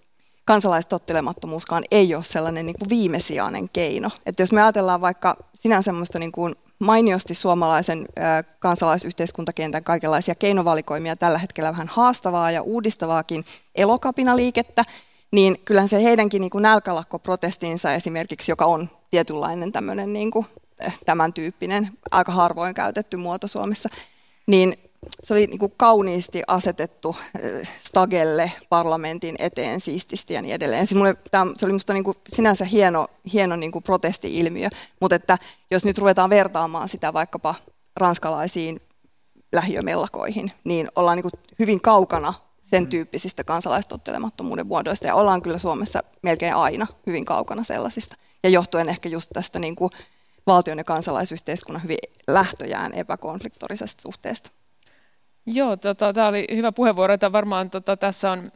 Speaker 3: kansalaistottelemattomuuskaan ei ole sellainen niin kuin viimesijainen keino. Että jos me ajatellaan vaikka sinänsä semmoista niin kuin mainiosti suomalaisen kansalaisyhteiskuntakentän kaikenlaisia keinovalikoimia tällä hetkellä vähän haastavaa ja uudistavaakin elokapinaliikettä, niin kyllähän se heidänkin niin kuin nälkälakkoprotestinsa esimerkiksi, joka on tietynlainen tämmöinen niin kuin, eh, tämän tyyppinen, aika harvoin käytetty muoto Suomessa, niin se oli niin kuin kauniisti asetettu äh, Stagelle parlamentin eteen siististi ja niin edelleen. Se, mulle, tämä, se oli minusta niin kuin sinänsä hieno, hieno niin kuin protesti-ilmiö, mutta että jos nyt ruvetaan vertaamaan sitä vaikkapa ranskalaisiin lähiömellakoihin, niin ollaan niin kuin hyvin kaukana sen mm. tyyppisistä kansalaistottelemattomuuden muodoista ja ollaan kyllä Suomessa melkein aina hyvin kaukana sellaisista. Ja johtuen ehkä just tästä niin kuin valtion ja kansalaisyhteiskunnan hyvin lähtöjään epäkonfliktorisesta suhteesta.
Speaker 4: Joo, tota, tämä oli hyvä puheenvuoro, että varmaan tota, tässä on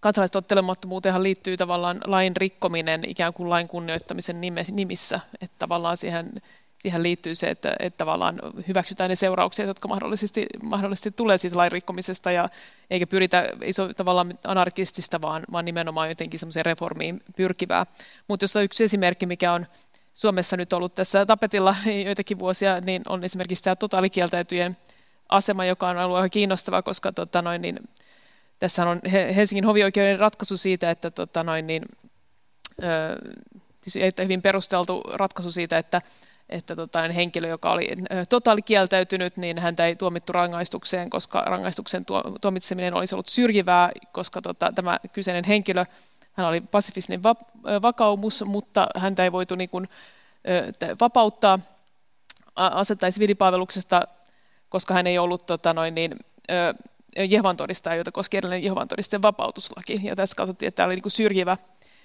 Speaker 4: kansalaistottelemattomuuteenhan liittyy tavallaan lain rikkominen ikään kuin lain kunnioittamisen nimissä, että tavallaan siihen, siihen liittyy se, että, että tavallaan hyväksytään ne seuraukset, jotka mahdollisesti, mahdollisesti tulee siitä lain rikkomisesta ja eikä pyritä, ei se ole tavallaan anarkistista, vaan, vaan nimenomaan jotenkin semmoiseen reformiin pyrkivää. Mutta jos on yksi esimerkki, mikä on Suomessa nyt ollut tässä tapetilla joitakin vuosia, niin on esimerkiksi tämä totaalikieltäytyjen asema, joka on ollut kiinnostava, koska tota noin, niin, tässä on Helsingin hovioikeuden ratkaisu siitä, että, tota noin, niin, siis hyvin perusteltu ratkaisu siitä, että, että tota, henkilö, joka oli totaalikieltäytynyt, niin häntä ei tuomittu rangaistukseen, koska rangaistuksen tuomitseminen olisi ollut syrjivää, koska tota, tämä kyseinen henkilö hän oli pasifistinen vakaumus, mutta häntä ei voitu niin kuin, vapauttaa asettaa siviilipalveluksesta, koska hän ei ollut tota, noin, niin, Jehovan todistaja, jota koski edellinen Jehovan todisten vapautuslaki. Ja tässä katsottiin, että tämä oli niin kuin syrjivä,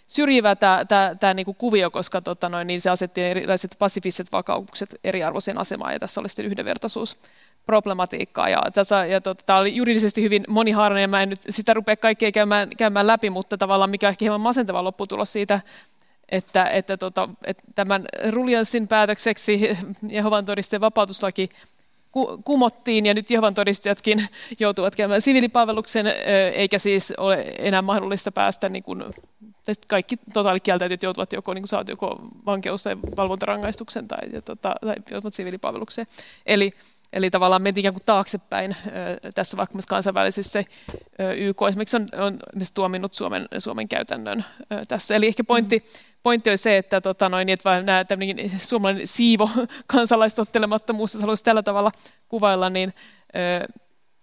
Speaker 4: syrjivä tämä, tämä, tämä niin kuin kuvio, koska tota, noin, niin se asetti erilaiset pasifistiset vakaukset eriarvoiseen asemaan, ja tässä oli sitten yhdenvertaisuus problematiikkaa. Ja, tässä, ja tota, tämä oli juridisesti hyvin monihaarainen, ja mä en nyt sitä rupea kaikkea käymään, käymään läpi, mutta tavallaan mikä ehkä hieman masentava lopputulos siitä, että, että, tota, että tämän Ruljanssin päätökseksi Jehovan todisteen vapautuslaki kumottiin ja nyt Jehovan todistajatkin joutuvat käymään siviilipalveluksen, eikä siis ole enää mahdollista päästä, niin kuin, kaikki totaalikieltäytyjät joutuvat joko, niin saat joko vankeus- tai valvontarangaistuksen tai, ja, tota, tai joutuvat siviilipalvelukseen. Eli Eli tavallaan mentiin ikään kuin taaksepäin tässä vaikka myös kansainvälisissä YK esimerkiksi on, on tuominnut Suomen, Suomen käytännön tässä. Eli ehkä pointti, pointti oli se, että, tota noin, että nämä suomalainen siivo kansalaistottelemattomuus, jos haluaisi tällä tavalla kuvailla, niin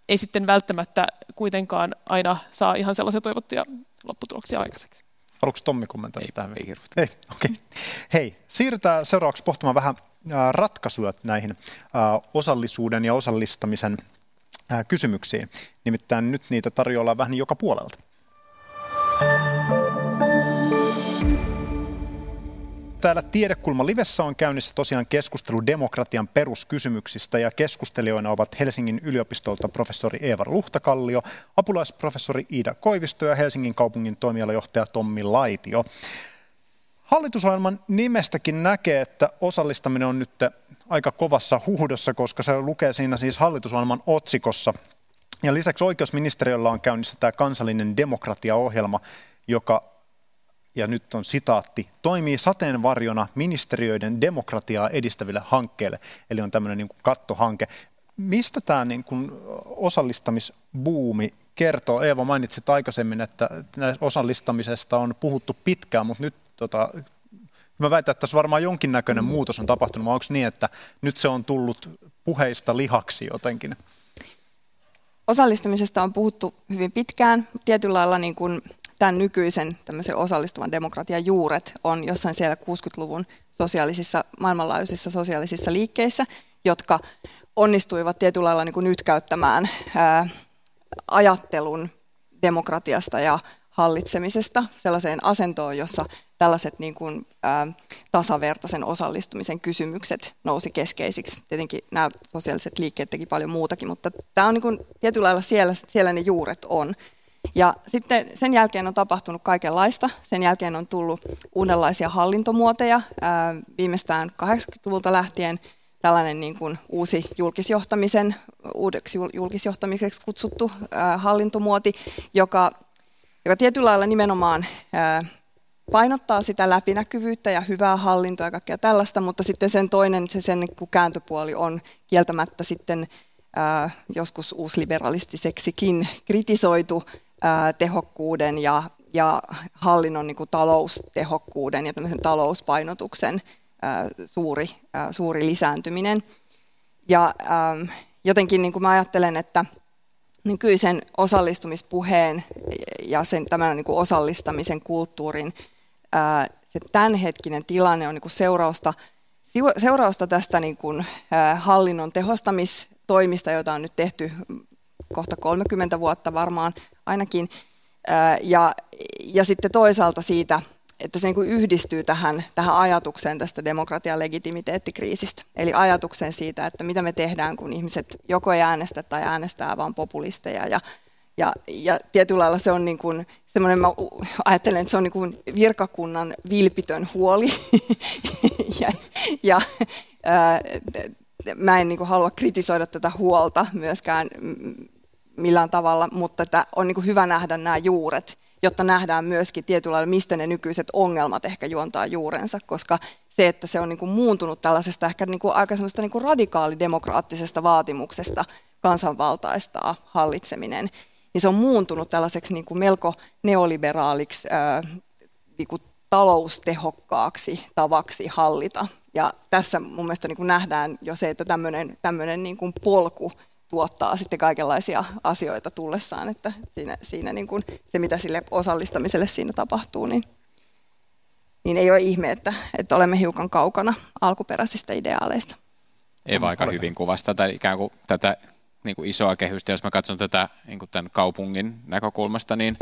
Speaker 4: ei sitten välttämättä kuitenkaan aina saa ihan sellaisia toivottuja lopputuloksia aikaiseksi.
Speaker 2: Haluatko Tommi kommentoida
Speaker 1: ei,
Speaker 2: tähän?
Speaker 1: Ei,
Speaker 2: ei okay. Hei, siirrytään seuraavaksi pohtimaan vähän ratkaisuja näihin osallisuuden ja osallistamisen kysymyksiin. Nimittäin nyt niitä tarjolla vähän joka puolelta. Täällä Tiedekulma Livessä on käynnissä tosiaan keskustelu demokratian peruskysymyksistä ja keskustelijoina ovat Helsingin yliopistolta professori Eeva Luhtakallio, apulaisprofessori Iida Koivisto ja Helsingin kaupungin toimialajohtaja Tommi Laitio. Hallitusohjelman nimestäkin näkee, että osallistaminen on nyt aika kovassa huudossa, koska se lukee siinä siis hallitusohjelman otsikossa. Ja lisäksi oikeusministeriöllä on käynnissä tämä kansallinen demokratiaohjelma, joka, ja nyt on sitaatti, toimii sateenvarjona ministeriöiden demokratiaa edistäville hankkeille. Eli on tämmöinen niin kuin kattohanke. Mistä tämä niin kuin osallistamisbuumi kertoo? Eeva mainitsit aikaisemmin, että osallistamisesta on puhuttu pitkään, mutta nyt tota, mä väitän, että tässä varmaan jonkinnäköinen mm. muutos on tapahtunut, vai onko niin, että nyt se on tullut puheista lihaksi jotenkin?
Speaker 3: Osallistamisesta on puhuttu hyvin pitkään. Tietyllä lailla niin kuin tämän nykyisen tämmöisen osallistuvan demokratian juuret on jossain siellä 60-luvun sosiaalisissa, maailmanlaajuisissa sosiaalisissa liikkeissä, jotka onnistuivat tietyllä lailla niin kuin nyt käyttämään ää, ajattelun demokratiasta ja hallitsemisesta sellaiseen asentoon, jossa tällaiset niin kuin, ä, tasavertaisen osallistumisen kysymykset nousi keskeisiksi. Tietenkin nämä sosiaaliset liikkeet teki paljon muutakin, mutta tämä on niin kuin, tietyllä lailla siellä, siellä ne juuret on. Ja sitten sen jälkeen on tapahtunut kaikenlaista. Sen jälkeen on tullut uudenlaisia hallintomuoteja. Ää, viimeistään 80-luvulta lähtien tällainen niin kuin uusi julkisjohtamisen, uudeksi julkisjohtamiseksi kutsuttu ää, hallintomuoti, joka, joka tietyllä lailla nimenomaan painottaa sitä läpinäkyvyyttä ja hyvää hallintoa ja kaikkea tällaista, mutta sitten sen toinen, se sen niin kääntöpuoli on kieltämättä sitten joskus uusliberalistiseksikin kritisoitu tehokkuuden ja, ja hallinnon niin kuin taloustehokkuuden ja tämmöisen talouspainotuksen suuri, suuri lisääntyminen. Ja jotenkin niin kuin mä ajattelen, että nykyisen osallistumispuheen ja sen, tämän niin kuin osallistamisen kulttuurin se tämänhetkinen tilanne on niin kuin seurausta, seurausta tästä niin kuin, hallinnon tehostamistoimista, joita on nyt tehty kohta 30 vuotta varmaan ainakin, ja, ja sitten toisaalta siitä, että se niin yhdistyy tähän, tähän ajatukseen tästä demokratian legitimiteettikriisistä. Eli ajatukseen siitä, että mitä me tehdään, kun ihmiset joko ei äänestä tai äänestää vain populisteja ja ja, ja tietyllä lailla se on niin kuin, semmoinen, mä ajattelen, että se on niin kuin virkakunnan vilpitön huoli. ja ja ää, mä en niin kuin halua kritisoida tätä huolta myöskään millään tavalla, mutta on niin kuin hyvä nähdä nämä juuret, jotta nähdään myöskin tietyllä lailla, mistä ne nykyiset ongelmat ehkä juontaa juurensa, koska se, että se on niin kuin muuntunut tällaisesta ehkä niin kuin aika semmoista niin kuin radikaalidemokraattisesta vaatimuksesta kansanvaltaistaa hallitseminen, niin se on muuntunut tällaiseksi niin kuin melko neoliberaaliksi niin kuin taloustehokkaaksi tavaksi hallita. Ja tässä mun mielestä niin kuin nähdään jo se, että tämmöinen, tämmöinen niin kuin polku tuottaa sitten kaikenlaisia asioita tullessaan, että siinä, siinä niin kuin se, mitä sille osallistamiselle siinä tapahtuu, niin, niin ei ole ihme, että, että olemme hiukan kaukana alkuperäisistä ideaaleista.
Speaker 1: Ei aika hyvin kuvasta tätä, ikään kuin tätä niin kuin isoa kehystä, jos mä katson tätä niin kuin tämän kaupungin näkökulmasta, niin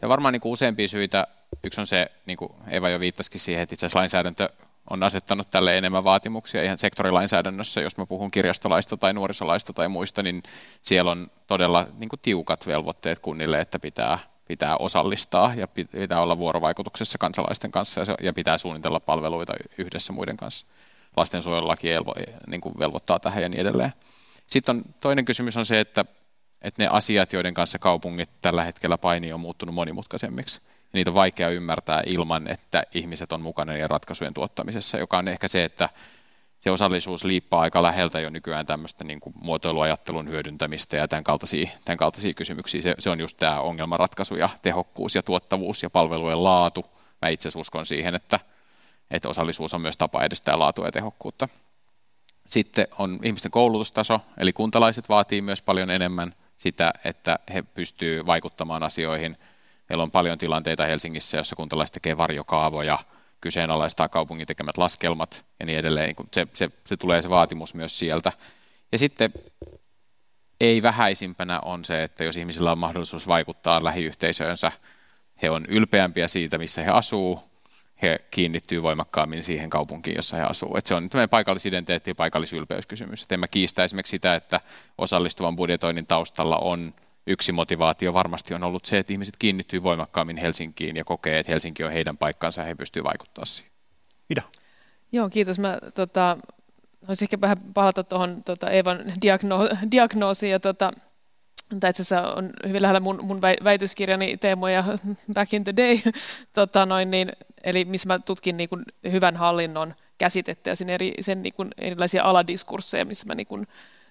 Speaker 1: se on varmaan niin kuin useampia syitä. Yksi on se, niin kuin Eva jo viittasikin siihen, että itse asiassa lainsäädäntö on asettanut tälle enemmän vaatimuksia ihan sektorilainsäädännössä, jos mä puhun kirjastolaista tai nuorisolaista tai muista, niin siellä on todella niin kuin tiukat velvoitteet kunnille, että pitää, pitää osallistaa ja pitää olla vuorovaikutuksessa kansalaisten kanssa ja pitää suunnitella palveluita yhdessä muiden kanssa. Lastensuojelulaki niin kuin velvoittaa tähän ja niin edelleen. Sitten on, toinen kysymys on se, että, että ne asiat, joiden kanssa kaupungit tällä hetkellä painii, on muuttunut monimutkaisemmiksi niitä on vaikea ymmärtää ilman, että ihmiset on mukana niiden ratkaisujen tuottamisessa, joka on ehkä se, että se osallisuus liippaa aika läheltä jo nykyään tämmöistä niin kuin muotoiluajattelun hyödyntämistä ja tämän kaltaisia, tämän kaltaisia kysymyksiä. Se, se on just tämä ongelmanratkaisu ja tehokkuus ja tuottavuus ja palvelujen laatu. Mä itse uskon siihen, että, että osallisuus on myös tapa edistää laatua ja tehokkuutta. Sitten on ihmisten koulutustaso, eli kuntalaiset vaatii myös paljon enemmän sitä, että he pystyvät vaikuttamaan asioihin – Meillä on paljon tilanteita Helsingissä, jossa kuntalaiset tekee varjokaavoja, kyseenalaistaa kaupungin tekemät laskelmat ja niin edelleen. Se, se, se tulee se vaatimus myös sieltä. Ja sitten ei vähäisimpänä on se, että jos ihmisillä on mahdollisuus vaikuttaa lähiyhteisöönsä, he on ylpeämpiä siitä, missä he asuu, he kiinnittyy voimakkaammin siihen kaupunkiin, jossa he asuu. Et se on tämmöinen paikallisidentiteetti ja paikallisylpeyskysymys. Et en mä kiistä esimerkiksi sitä, että osallistuvan budjetoinnin taustalla on yksi motivaatio varmasti on ollut se, että ihmiset kiinnittyy voimakkaammin Helsinkiin ja kokee, että Helsinki on heidän paikkansa ja he pystyvät vaikuttamaan siihen.
Speaker 2: Ida.
Speaker 4: Joo, kiitos. Mä tota, olisin ehkä vähän palata tuohon tota, Eevan diagno- diagnoosiin. Ja, tota, tämä itse asiassa on hyvin lähellä mun, mun väitöskirjani teemoja back in the day, tota, noin, niin, eli missä mä tutkin niin kuin, hyvän hallinnon käsitettä ja sen, eri, sen niin kuin, erilaisia aladiskursseja, missä mä niin kuin,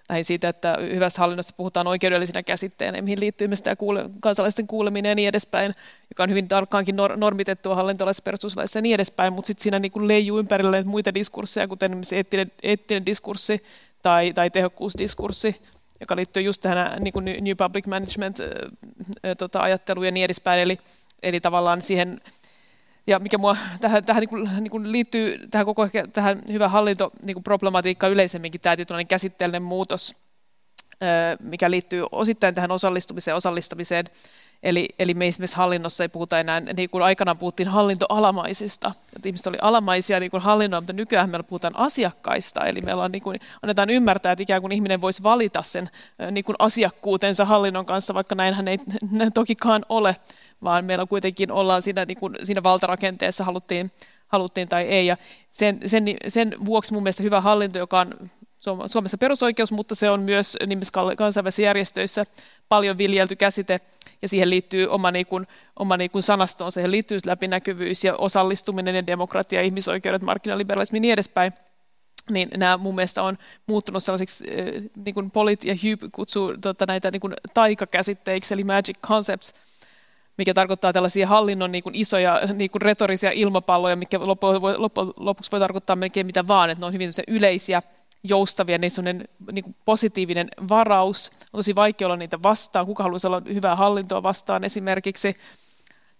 Speaker 4: lähin siitä, että hyvässä hallinnossa puhutaan oikeudellisina käsitteenä, mihin liittyy myös tämä kuule, kansalaisten kuuleminen ja niin edespäin, joka on hyvin tarkkaankin nor- normitettua hallintolaisessa perustuslaissa ja niin edespäin, mutta sitten siinä niin kuin leijuu ympärille muita diskursseja, kuten esimerkiksi eettinen, eettinen diskurssi tai, tai tehokkuusdiskurssi, joka liittyy just tähän niin kuin New Public Management-ajatteluun tota, ja niin edespäin, eli, eli tavallaan siihen ja mikä mua tähän, tähän niin kuin, niin kuin liittyy tähän koko ehkä tähän hyvä hallinto niin problematiikkaan yleisemminkin, tämä tietynlainen käsitteellinen muutos, mikä liittyy osittain tähän osallistumiseen osallistamiseen. Eli, eli me esimerkiksi hallinnossa ei puhuta enää, niin kuin aikanaan puhuttiin hallintoalamaisista, että ihmiset oli alamaisia niin kuin hallinnoa, mutta nykyään meillä puhutaan asiakkaista, eli meillä on, niin kuin, annetaan ymmärtää, että ikään kuin ihminen voisi valita sen niin kuin asiakkuutensa hallinnon kanssa, vaikka näinhän ei tokikaan ole vaan meillä kuitenkin ollaan siinä, niin kuin, siinä valtarakenteessa, haluttiin, haluttiin tai ei. Ja sen, sen, sen vuoksi mun mielestä hyvä hallinto, joka on Suomessa perusoikeus, mutta se on myös kansainvälisissä järjestöissä paljon viljelty käsite, ja siihen liittyy oma, niin kuin, oma niin kuin sanastoon, siihen liittyy läpinäkyvyys ja osallistuminen ja demokratia, ihmisoikeudet, markkinaliberalismi ja niin edespäin. Niin nämä mun mielestä on muuttunut sellaisiksi, niin kuin Polit ja Hugh kutsuu tota, näitä niin kuin taikakäsitteiksi, eli magic concepts, mikä tarkoittaa tällaisia hallinnon niin kuin isoja niin kuin retorisia ilmapalloja, mikä loppujen lopuksi voi tarkoittaa melkein mitä vaan, että ne on hyvin yleisiä, joustavia, niin sellainen niin positiivinen varaus. On tosi vaikea olla niitä vastaan. Kuka haluaisi olla hyvää hallintoa vastaan esimerkiksi?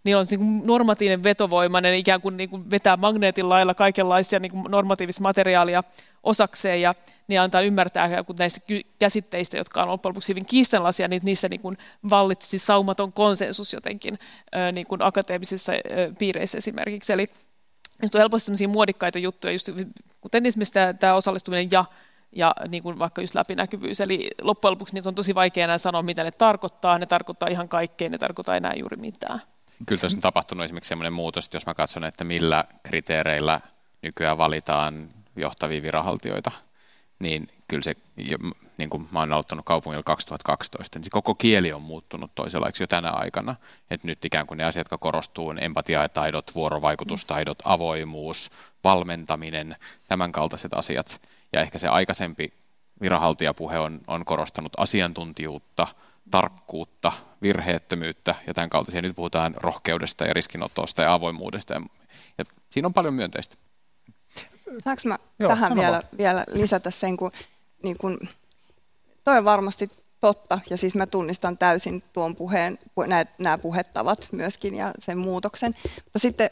Speaker 4: Niillä on niin normatiivinen vetovoimainen, ikään kuin, niin kuin vetää magneetin lailla kaikenlaisia niin normatiivista materiaalia osakseen ja niin antaa ymmärtää kun näistä käsitteistä, jotka on loppujen lopuksi hyvin kiistanlaisia, niin niissä niin kuin saumaton konsensus jotenkin niin kuin akateemisissa piireissä esimerkiksi. Eli on helposti sellaisia muodikkaita juttuja, just, kuten esimerkiksi tämä, tämä osallistuminen ja ja niin kuin vaikka just läpinäkyvyys. Eli loppujen lopuksi niitä on tosi vaikea enää sanoa, mitä ne tarkoittaa. Ne tarkoittaa ihan kaikkea, ne tarkoittaa enää juuri mitään.
Speaker 1: Kyllä tässä on tapahtunut esimerkiksi sellainen muutos, että jos mä katson, että millä kriteereillä nykyään valitaan johtavia viranhaltijoita, niin kyllä se, niin kuin mä oon aloittanut kaupungilla 2012, niin se koko kieli on muuttunut toisenlaiseksi jo tänä aikana. Että nyt ikään kuin ne asiat, jotka korostuu, empatiataidot, vuorovaikutustaidot, avoimuus, valmentaminen, tämän kaltaiset asiat. Ja ehkä se aikaisempi viranhaltijapuhe on, on korostanut asiantuntijuutta, tarkkuutta, virheettömyyttä ja tämän kaltaisia. Nyt puhutaan rohkeudesta ja riskinotosta ja avoimuudesta. Ja siinä on paljon myönteistä.
Speaker 3: Saanko mä Joo, tähän vielä, vielä lisätä sen, kun, niin kun toi on varmasti totta, ja siis mä tunnistan täysin tuon puheen, nämä puhettavat myöskin ja sen muutoksen. Mutta sitten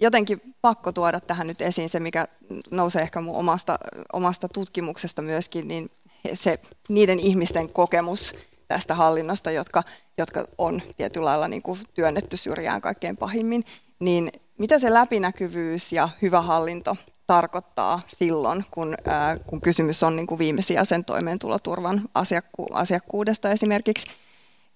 Speaker 3: jotenkin pakko tuoda tähän nyt esiin se, mikä nousee ehkä mun omasta, omasta tutkimuksesta myöskin, niin se niiden ihmisten kokemus tästä hallinnosta, jotka, jotka on tietyllä lailla niin kuin työnnetty syrjään kaikkein pahimmin, niin mitä se läpinäkyvyys ja hyvä hallinto tarkoittaa silloin, kun, ää, kun kysymys on niin kuin viimesijaisen toimeentuloturvan asiakku- asiakkuudesta esimerkiksi.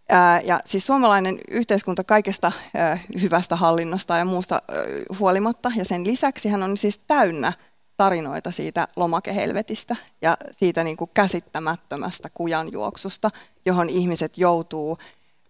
Speaker 3: Ää, ja siis suomalainen yhteiskunta kaikesta ää, hyvästä hallinnosta ja muusta ää, huolimatta, ja sen lisäksi hän on siis täynnä tarinoita siitä lomakehelvetistä ja siitä niin kuin käsittämättömästä kujanjuoksusta, johon ihmiset joutuu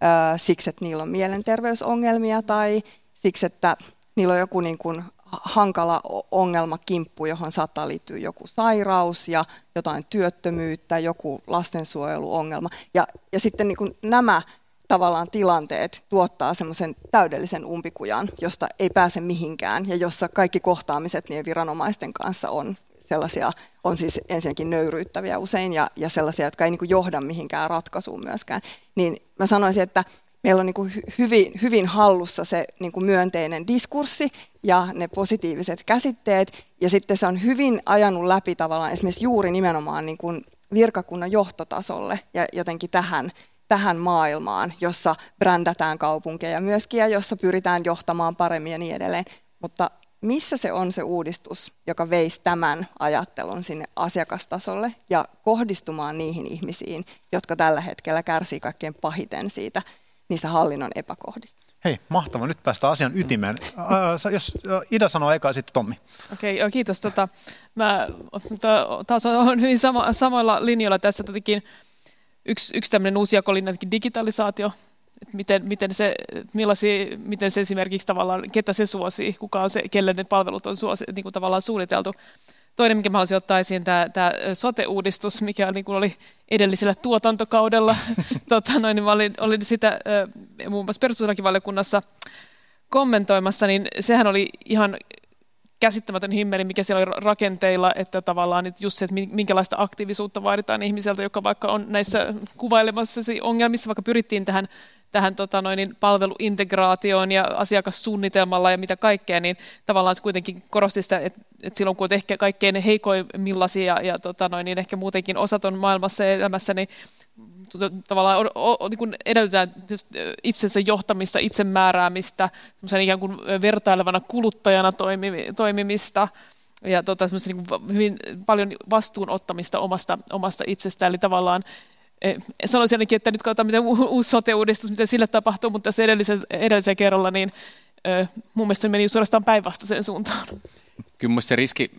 Speaker 3: ää, siksi, että niillä on mielenterveysongelmia tai siksi, että niillä on joku niin kuin hankala ongelmakimppu, johon saattaa liittyä joku sairaus ja jotain työttömyyttä, joku lastensuojeluongelma. Ja, ja sitten niin kuin nämä tavallaan tilanteet tuottaa semmoisen täydellisen umpikujan, josta ei pääse mihinkään ja jossa kaikki kohtaamiset niiden viranomaisten kanssa on sellaisia, on siis ensinnäkin nöyryyttäviä usein ja, ja sellaisia, jotka ei niin johda mihinkään ratkaisuun myöskään. Niin mä sanoisin, että meillä on niin kuin hyvin, hyvin hallussa se niin kuin myönteinen diskurssi ja ne positiiviset käsitteet, ja sitten se on hyvin ajanut läpi tavallaan esimerkiksi juuri nimenomaan niin kuin virkakunnan johtotasolle ja jotenkin tähän, tähän maailmaan, jossa brändätään kaupunkeja myöskin ja jossa pyritään johtamaan paremmin ja niin edelleen. Mutta missä se on se uudistus, joka veisi tämän ajattelun sinne asiakastasolle ja kohdistumaan niihin ihmisiin, jotka tällä hetkellä kärsii kaikkein pahiten siitä niistä hallinnon epäkohdista.
Speaker 2: Hei, mahtava. Nyt päästään asian ytimeen. Äh, jos Ida sanoo eka, sitten Tommi.
Speaker 4: Okei, okay, kiitos. Tota, mä taas on hyvin sama, samoilla linjoilla tässä. Tietenkin yksi, yksi tämmöinen uusi jakolinja, digitalisaatio, että miten, miten, se, millaisia, miten se esimerkiksi tavallaan, ketä se suosii, kuka on se, kelle ne palvelut on suosi, niin kuin tavallaan suunniteltu. Toinen, mikä mä haluaisin ottaa esiin, tämä, tämä sote-uudistus, mikä niin oli edellisellä tuotantokaudella. tota, noin, niin mä olin, olin sitä muun muassa perustuslakivaliokunnassa kommentoimassa, niin sehän oli ihan käsittämätön himmeli, mikä siellä oli rakenteilla, että tavallaan että just se, että minkälaista aktiivisuutta vaaditaan ihmiseltä, joka vaikka on näissä kuvailemassa ongelmissa, vaikka pyrittiin tähän tähän tota noin, niin palveluintegraatioon ja asiakassuunnitelmalla ja mitä kaikkea, niin tavallaan se kuitenkin korosti sitä, että, että silloin kun ehkä kaikkein heikoimmillaisia ja, ja tota noin, niin ehkä muutenkin osaton maailmassa ja elämässä, niin tavallaan on, on, niin kuin edellytetään itsensä johtamista, itsemääräämistä, ikään kuin vertailevana kuluttajana toimimista ja tota, niin kuin hyvin paljon vastuun ottamista omasta, omasta itsestään. Eli tavallaan sanoisin ainakin, että nyt katsotaan, miten uusi sote-uudistus, miten sille tapahtuu, mutta tässä edellisellä, edellisellä kerralla, niin mun mielestä meni suorastaan päinvastaiseen suuntaan.
Speaker 1: Kyllä se riski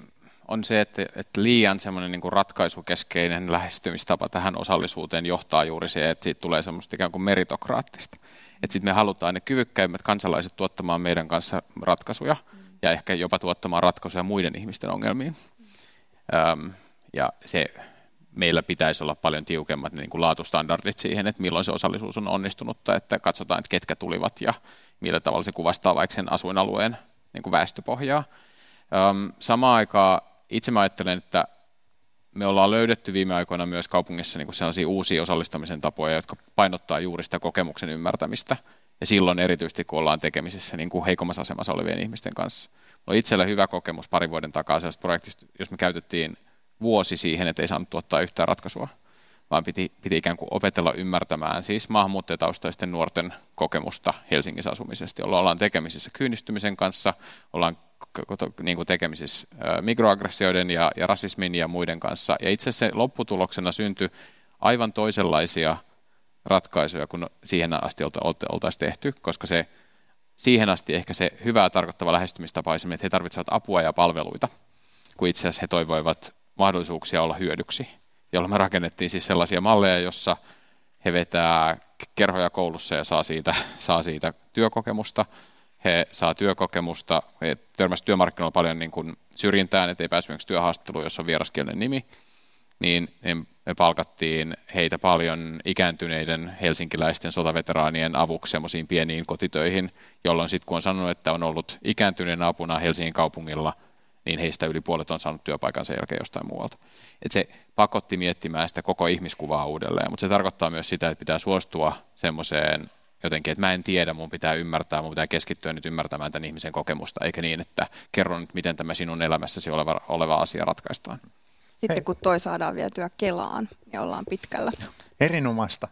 Speaker 1: on se, että, että liian semmoinen niin ratkaisukeskeinen lähestymistapa tähän osallisuuteen johtaa juuri se, että siitä tulee semmoista ikään kuin meritokraattista. Että sitten me halutaan ne kyvykkäimmät kansalaiset tuottamaan meidän kanssa ratkaisuja ja ehkä jopa tuottamaan ratkaisuja muiden ihmisten ongelmiin. Ja se meillä pitäisi olla paljon tiukemmat niin kuin laatustandardit siihen, että milloin se osallisuus on onnistunutta, että katsotaan, että ketkä tulivat ja millä tavalla se kuvastaa vaikka sen asuinalueen niin kuin väestöpohjaa. Samaan aikaan itse mä ajattelen, että me ollaan löydetty viime aikoina myös kaupungissa niin kuin sellaisia uusia osallistamisen tapoja, jotka painottaa juuri sitä kokemuksen ymmärtämistä. Ja silloin erityisesti, kun ollaan tekemisissä niin kuin heikommassa asemassa olevien ihmisten kanssa. On itsellä hyvä kokemus parin vuoden takaa sellaista projektista, jos me käytettiin vuosi siihen, että ei saanut tuottaa yhtään ratkaisua, vaan piti, piti ikään kuin opetella ymmärtämään siis maahanmuuttajataustaisten nuorten kokemusta Helsingissä asumisesta, jolla ollaan tekemisissä kyynistymisen kanssa, ollaan niin kuin tekemisissä mikroaggressioiden ja, ja rasismin ja muiden kanssa. Ja itse asiassa lopputuloksena syntyi aivan toisenlaisia ratkaisuja kuin siihen asti oltaisiin tehty, koska se siihen asti ehkä se hyvää tarkoittava lähestymistapa että he tarvitsevat apua ja palveluita, kun itse asiassa he toivoivat mahdollisuuksia olla hyödyksi, jolloin me rakennettiin siis sellaisia malleja, jossa he vetää kerhoja koulussa ja saa siitä, saa siitä työkokemusta. He saa työkokemusta, he törmäsivät työmarkkinoilla paljon niin kuin syrjintään, ettei päässyt työhaastatteluun, jossa on vieraskielinen nimi, niin me palkattiin heitä paljon ikääntyneiden helsinkiläisten sotaveteraanien avuksi semmoisiin pieniin kotitöihin, jolloin sitten kun on sanonut, että on ollut ikääntyneen apuna Helsingin kaupungilla – niin heistä yli puolet on saanut työpaikan sen jälkeen jostain muualta. Et se pakotti miettimään sitä koko ihmiskuvaa uudelleen, mutta se tarkoittaa myös sitä, että pitää suostua semmoiseen jotenkin, että mä en tiedä, mun pitää ymmärtää, mun pitää keskittyä nyt ymmärtämään tämän ihmisen kokemusta, eikä niin, että kerron nyt, miten tämä sinun elämässäsi oleva, oleva asia ratkaistaan.
Speaker 3: Sitten Hei. kun toi saadaan vietyä Kelaan, niin ollaan pitkällä.
Speaker 2: Erinomaista.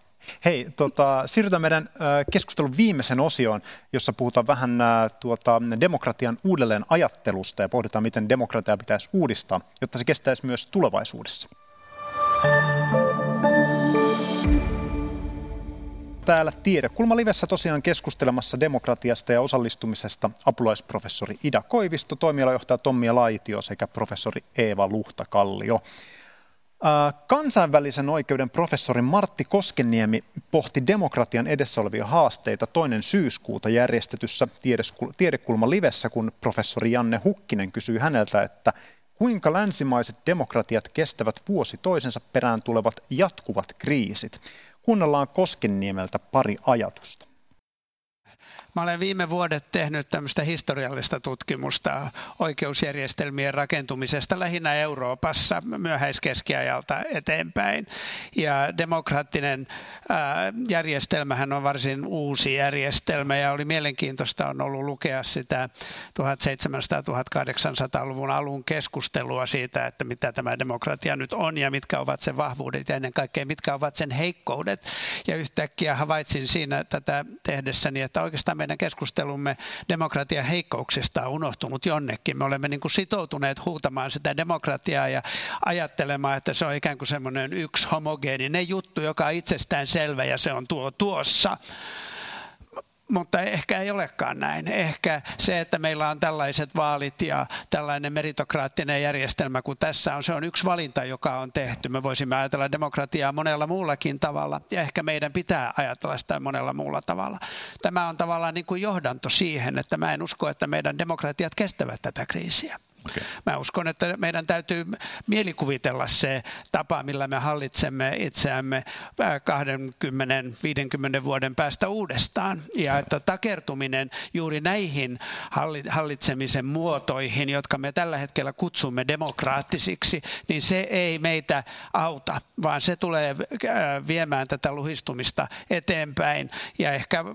Speaker 2: Hei, tota, siirrytään meidän keskustelun viimeisen osioon, jossa puhutaan vähän tuota, demokratian uudelleen ajattelusta ja pohditaan, miten demokratia pitäisi uudistaa, jotta se kestäisi myös tulevaisuudessa. Täällä Tiedekulma Livessä tosiaan keskustelemassa demokratiasta ja osallistumisesta apulaisprofessori Ida Koivisto, toimialajohtaja Tommi Laitio sekä professori Eeva Luhtakallio. Kansainvälisen oikeuden professori Martti Koskeniemi pohti demokratian edessä olevia haasteita toinen syyskuuta järjestetyssä Tiedekulma Livessä, kun professori Janne Hukkinen kysyi häneltä, että kuinka länsimaiset demokratiat kestävät vuosi toisensa perään tulevat jatkuvat kriisit. Kuunnellaan Koskenniemeltä pari ajatusta.
Speaker 6: Mä olen viime vuodet tehnyt tämmöistä historiallista tutkimusta oikeusjärjestelmien rakentumisesta lähinnä Euroopassa myöhäiskeskiajalta eteenpäin. Ja demokraattinen järjestelmähän on varsin uusi järjestelmä ja oli mielenkiintoista on ollut lukea sitä 1700-1800-luvun alun keskustelua siitä, että mitä tämä demokratia nyt on ja mitkä ovat sen vahvuudet ja ennen kaikkea mitkä ovat sen heikkoudet. Ja yhtäkkiä havaitsin siinä tätä tehdessäni, että oikeastaan keskustelumme demokratian heikkouksista on unohtunut jonnekin. Me olemme niin kuin sitoutuneet huutamaan sitä demokratiaa ja ajattelemaan, että se on ikään kuin semmoinen yksi homogeeninen juttu, joka on itsestään selvä ja se on tuo tuossa mutta ehkä ei olekaan näin. Ehkä se, että meillä on tällaiset vaalit ja tällainen meritokraattinen järjestelmä kuin tässä on, se on yksi valinta, joka on tehty. Me voisimme ajatella demokratiaa monella muullakin tavalla ja ehkä meidän pitää ajatella sitä monella muulla tavalla. Tämä on tavallaan niin kuin johdanto siihen, että mä en usko, että meidän demokratiat kestävät tätä kriisiä. Okay. Mä uskon, että meidän täytyy mielikuvitella se tapa, millä me hallitsemme itseämme 20-50 vuoden päästä uudestaan. Ja että takertuminen juuri näihin hallitsemisen muotoihin, jotka me tällä hetkellä kutsumme demokraattisiksi, niin se ei meitä auta, vaan se tulee viemään tätä luhistumista eteenpäin ja ehkä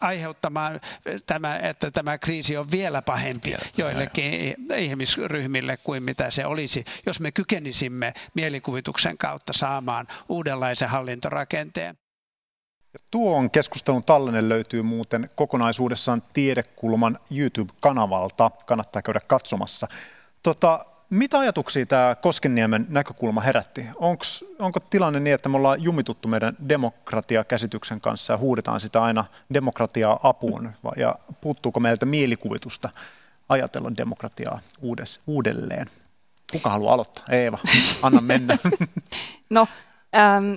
Speaker 6: aiheuttamaan, tämä, että tämä kriisi on vielä pahempi joillekin ihmisille ihmisryhmille kuin mitä se olisi, jos me kykenisimme mielikuvituksen kautta saamaan uudenlaisen hallintorakenteen.
Speaker 2: Tuon keskustelun tallenne löytyy muuten kokonaisuudessaan Tiedekulman YouTube-kanavalta. Kannattaa käydä katsomassa. Tota, mitä ajatuksia tämä Koskenniemen näkökulma herätti? Onks, onko tilanne niin, että me ollaan jumituttu meidän demokratiakäsityksen kanssa ja huudetaan sitä aina demokratiaa apuun? Ja puuttuuko meiltä mielikuvitusta ajatella demokratiaa uudes, uudelleen. Kuka haluaa aloittaa? Eeva, anna mennä.
Speaker 3: no, ähm,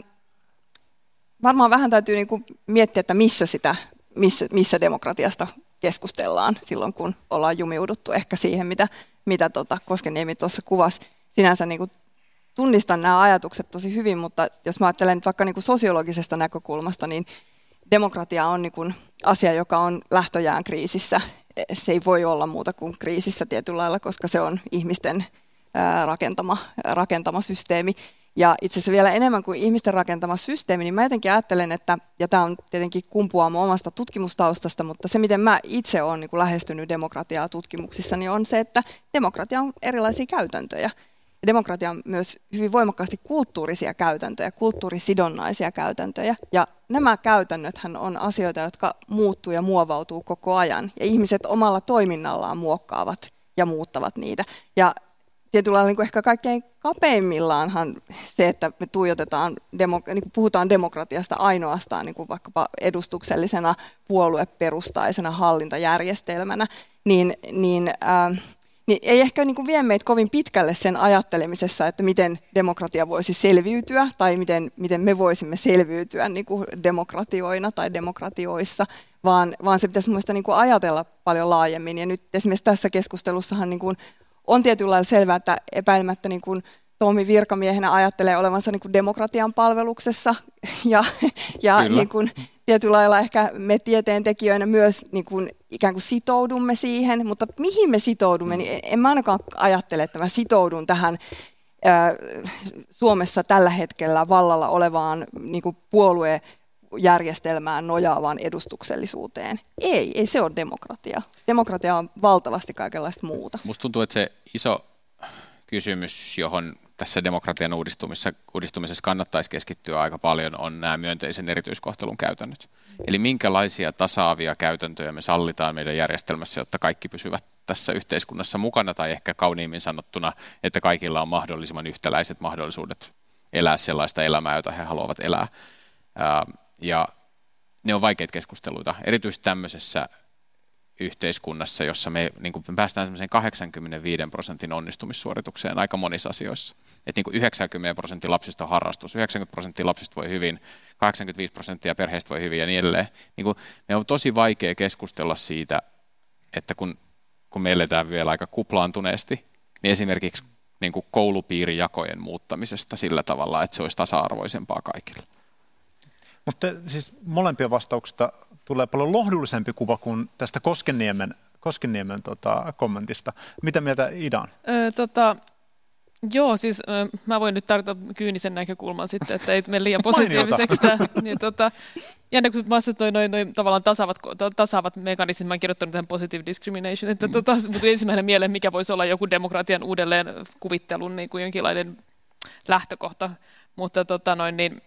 Speaker 3: varmaan vähän täytyy niinku miettiä, että missä, sitä, missä, missä demokratiasta keskustellaan silloin, kun ollaan jumiuduttu ehkä siihen, mitä, mitä tota Koskeniemi tuossa kuvasi. Sinänsä niinku tunnistan nämä ajatukset tosi hyvin, mutta jos mä ajattelen vaikka niinku sosiologisesta näkökulmasta, niin demokratia on niinku asia, joka on lähtöjään kriisissä se ei voi olla muuta kuin kriisissä tietyllä lailla, koska se on ihmisten rakentama, rakentama systeemi. Ja itse asiassa vielä enemmän kuin ihmisten rakentama systeemi, niin mä jotenkin ajattelen, että, ja tämä on tietenkin kumpuaa omasta tutkimustaustasta, mutta se miten mä itse olen niin lähestynyt demokratiaa tutkimuksissa, niin on se, että demokratia on erilaisia käytäntöjä. Demokratia on myös hyvin voimakkaasti kulttuurisia käytäntöjä, kulttuurisidonnaisia käytäntöjä. Ja nämä käytännöthän on asioita, jotka muuttuu ja muovautuu koko ajan. Ja ihmiset omalla toiminnallaan muokkaavat ja muuttavat niitä. Ja tietyllä lailla niin ehkä kaikkein kapeimmillaanhan se, että me tuijotetaan, niin puhutaan demokratiasta ainoastaan niin kuin vaikkapa edustuksellisena puolueperustaisena hallintajärjestelmänä, niin, niin äh, niin ei ehkä niin kuin vie meitä kovin pitkälle sen ajattelemisessa, että miten demokratia voisi selviytyä tai miten, miten me voisimme selviytyä niin kuin demokratioina tai demokratioissa, vaan, vaan se pitäisi mielestäni niin kuin ajatella paljon laajemmin. Ja nyt esimerkiksi tässä keskustelussahan niin kuin on tietyllä lailla selvää, että epäilemättä niin kuin Tomi virkamiehenä ajattelee olevansa niin kuin demokratian palveluksessa ja, ja niin kuin tietyllä lailla ehkä me tieteentekijöinä myös niin kuin, ikään kuin sitoudumme siihen, mutta mihin me sitoudumme, niin en mä ainakaan ajattele, että mä sitoudun tähän Suomessa tällä hetkellä vallalla olevaan niin kuin puoluejärjestelmään nojaavaan edustuksellisuuteen. Ei, ei se ole demokratia. Demokratia on valtavasti kaikenlaista muuta.
Speaker 1: Musta tuntuu, että se iso kysymys, johon tässä demokratian uudistumisessa, uudistumisessa kannattaisi keskittyä aika paljon, on nämä myönteisen erityiskohtelun käytännöt. Eli minkälaisia tasaavia käytäntöjä me sallitaan meidän järjestelmässä, jotta kaikki pysyvät tässä yhteiskunnassa mukana, tai ehkä kauniimmin sanottuna, että kaikilla on mahdollisimman yhtäläiset mahdollisuudet elää sellaista elämää, jota he haluavat elää. Ja ne on vaikeita keskusteluita, erityisesti tämmöisessä yhteiskunnassa, jossa me, niin kuin me päästään semmoiseen 85 prosentin onnistumissuoritukseen aika monissa asioissa. Että niin kuin 90 prosenttia lapsista on harrastus, 90 prosenttia lapsista voi hyvin, 85 prosenttia perheistä voi hyvin ja niin edelleen. Niin kuin, me on tosi vaikea keskustella siitä, että kun, kun me eletään vielä aika kuplaantuneesti, niin esimerkiksi niin kuin koulupiirijakojen muuttamisesta sillä tavalla, että se olisi tasa-arvoisempaa kaikille.
Speaker 2: Mutta siis molempien vastauksista tulee paljon lohdullisempi kuva kuin tästä Koskenniemen, Koskenniemen tota, kommentista. Mitä mieltä Idan?
Speaker 4: Öö, tota, Joo, siis äh, mä voin nyt tarjota kyynisen näkökulman sitten, että ei mene liian positiiviseksi. Tämä, niin, tota, jännä, kun mä noin, noin, noin tavallaan tasaavat, tasaavat mekanismit, mä oon kirjoittanut tähän positive discrimination, että mm. tota, mutta ensimmäinen mieleen, mikä voisi olla joku demokratian uudelleen kuvittelun niin kuin jonkinlainen lähtökohta, mutta tota, noin, niin,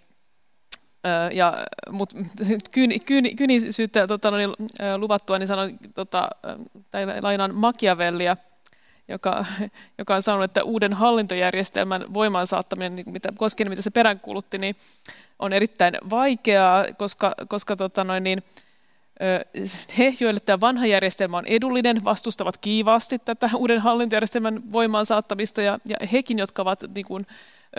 Speaker 4: ja, mut, kyyni, kyyni, kyynisyyttä tota, niin, luvattua, niin sanon, tota, tai lainaan Machiavellia, joka, joka on sanonut, että uuden hallintojärjestelmän voimaan saattaminen, niin mitä, koskien mitä se peräänkuulutti, niin on erittäin vaikeaa, koska, koska tota, noin, niin, he, joille tämä vanha järjestelmä on edullinen, vastustavat kiivaasti tätä uuden hallintojärjestelmän voimaan saattamista, ja, ja hekin, jotka ovat niin kuin,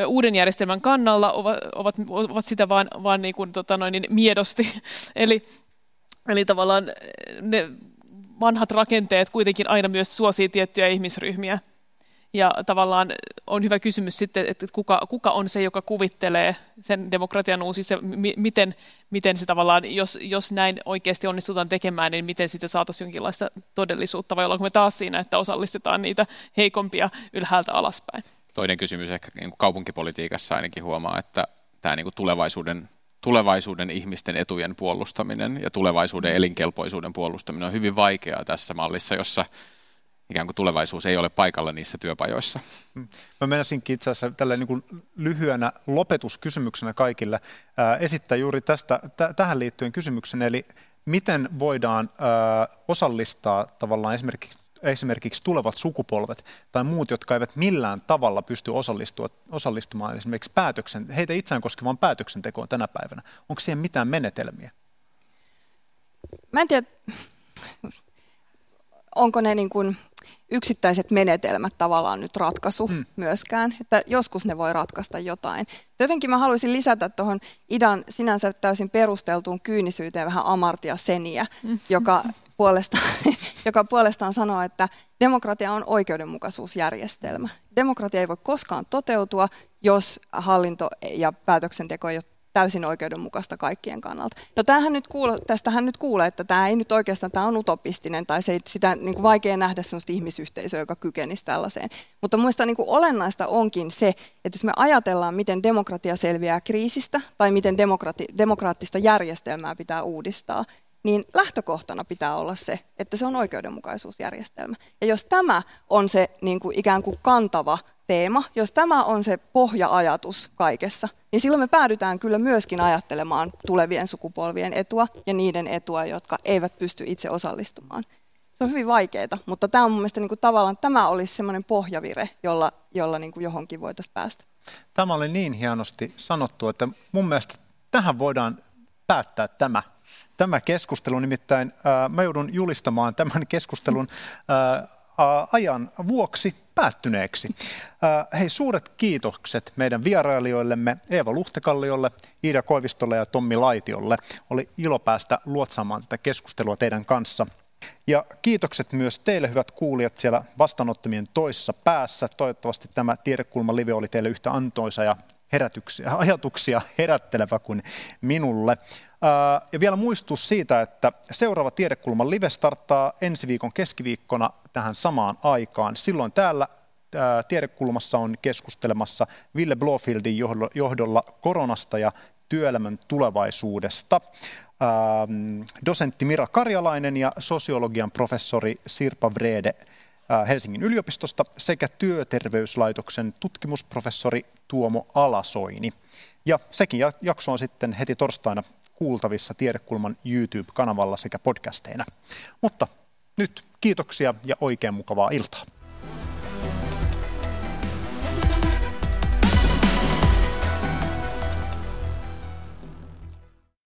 Speaker 4: uuden järjestelmän kannalla ovat, ovat, ovat sitä vaan, vaan niin kuin, tota noin, niin miedosti. eli, eli tavallaan ne vanhat rakenteet kuitenkin aina myös suosii tiettyjä ihmisryhmiä. Ja tavallaan on hyvä kysymys sitten, että kuka, kuka on se, joka kuvittelee sen demokratian uusi, se, miten, miten se tavallaan, jos, jos näin oikeasti onnistutaan tekemään, niin miten sitä saataisiin jonkinlaista todellisuutta, vai ollaanko me taas siinä, että osallistetaan niitä heikompia ylhäältä alaspäin
Speaker 1: toinen kysymys ehkä niin kuin kaupunkipolitiikassa ainakin huomaa, että tämä niin kuin tulevaisuuden, tulevaisuuden ihmisten etujen puolustaminen ja tulevaisuuden elinkelpoisuuden puolustaminen on hyvin vaikeaa tässä mallissa, jossa ikään kuin tulevaisuus ei ole paikalla niissä työpajoissa.
Speaker 2: Mm. Mä menisinkin itse asiassa tällä niin kuin lyhyenä lopetuskysymyksenä kaikille ää, esittää juuri tästä, t- tähän liittyen kysymyksen, eli miten voidaan ää, osallistaa tavallaan esimerkiksi esimerkiksi tulevat sukupolvet tai muut, jotka eivät millään tavalla pysty osallistumaan esimerkiksi päätöksen, heitä itseään koskevaan päätöksentekoon tänä päivänä. Onko siihen mitään menetelmiä?
Speaker 3: Mä en tiedä, onko ne niin kuin yksittäiset menetelmät tavallaan nyt ratkaisu hmm. myöskään, että joskus ne voi ratkaista jotain. Jotenkin mä haluaisin lisätä tuohon Idan sinänsä täysin perusteltuun kyynisyyteen vähän amartia seniä, hmm. joka, puolestaan, joka puolestaan sanoo, että demokratia on oikeudenmukaisuusjärjestelmä. Demokratia ei voi koskaan toteutua, jos hallinto ja päätöksenteko ei ole täysin oikeudenmukaista kaikkien kannalta. No tämähän nyt kuule, tästähän nyt kuulee, että tämä ei nyt oikeastaan, tämä on utopistinen tai se, sitä niin kuin vaikea nähdä sellaista ihmisyhteisöä, joka kykenisi tällaiseen. Mutta muista niin olennaista onkin se, että jos me ajatellaan, miten demokratia selviää kriisistä tai miten demokrati, demokraattista järjestelmää pitää uudistaa, niin lähtökohtana pitää olla se, että se on oikeudenmukaisuusjärjestelmä. Ja jos tämä on se niin kuin ikään kuin kantava teema, jos tämä on se pohja-ajatus kaikessa, niin silloin me päädytään kyllä myöskin ajattelemaan tulevien sukupolvien etua ja niiden etua, jotka eivät pysty itse osallistumaan. Se on hyvin vaikeaa, mutta tämä on mun mielestä niin kuin tavallaan tämä olisi semmoinen pohjavire, jolla, jolla niin kuin johonkin voitaisiin päästä.
Speaker 2: Tämä oli niin hienosti sanottu, että mun mielestä tähän voidaan päättää tämä tämä keskustelu. Nimittäin ää, mä joudun julistamaan tämän keskustelun ää, ajan vuoksi päättyneeksi. Hei, suuret kiitokset meidän vierailijoillemme Eeva Luhtekalliolle, Iida Koivistolle ja Tommi Laitiolle. Oli ilo päästä luotsaamaan tätä keskustelua teidän kanssa. Ja kiitokset myös teille, hyvät kuulijat, siellä vastaanottamien toissa päässä. Toivottavasti tämä Tiedekulma live oli teille yhtä antoisa ja herätyksiä, ajatuksia herättelevä kuin minulle. Ja vielä muistus siitä, että seuraava Tiedekulman live starttaa ensi viikon keskiviikkona tähän samaan aikaan. Silloin täällä Tiedekulmassa on keskustelemassa Ville Blofieldin johdolla koronasta ja työelämän tulevaisuudesta. Dosentti Mira Karjalainen ja sosiologian professori Sirpa Vrede Helsingin yliopistosta sekä työterveyslaitoksen tutkimusprofessori Tuomo Alasoini. Ja sekin jakso on sitten heti torstaina kuultavissa Tiedekulman YouTube-kanavalla sekä podcasteina. Mutta nyt kiitoksia ja oikein mukavaa iltaa.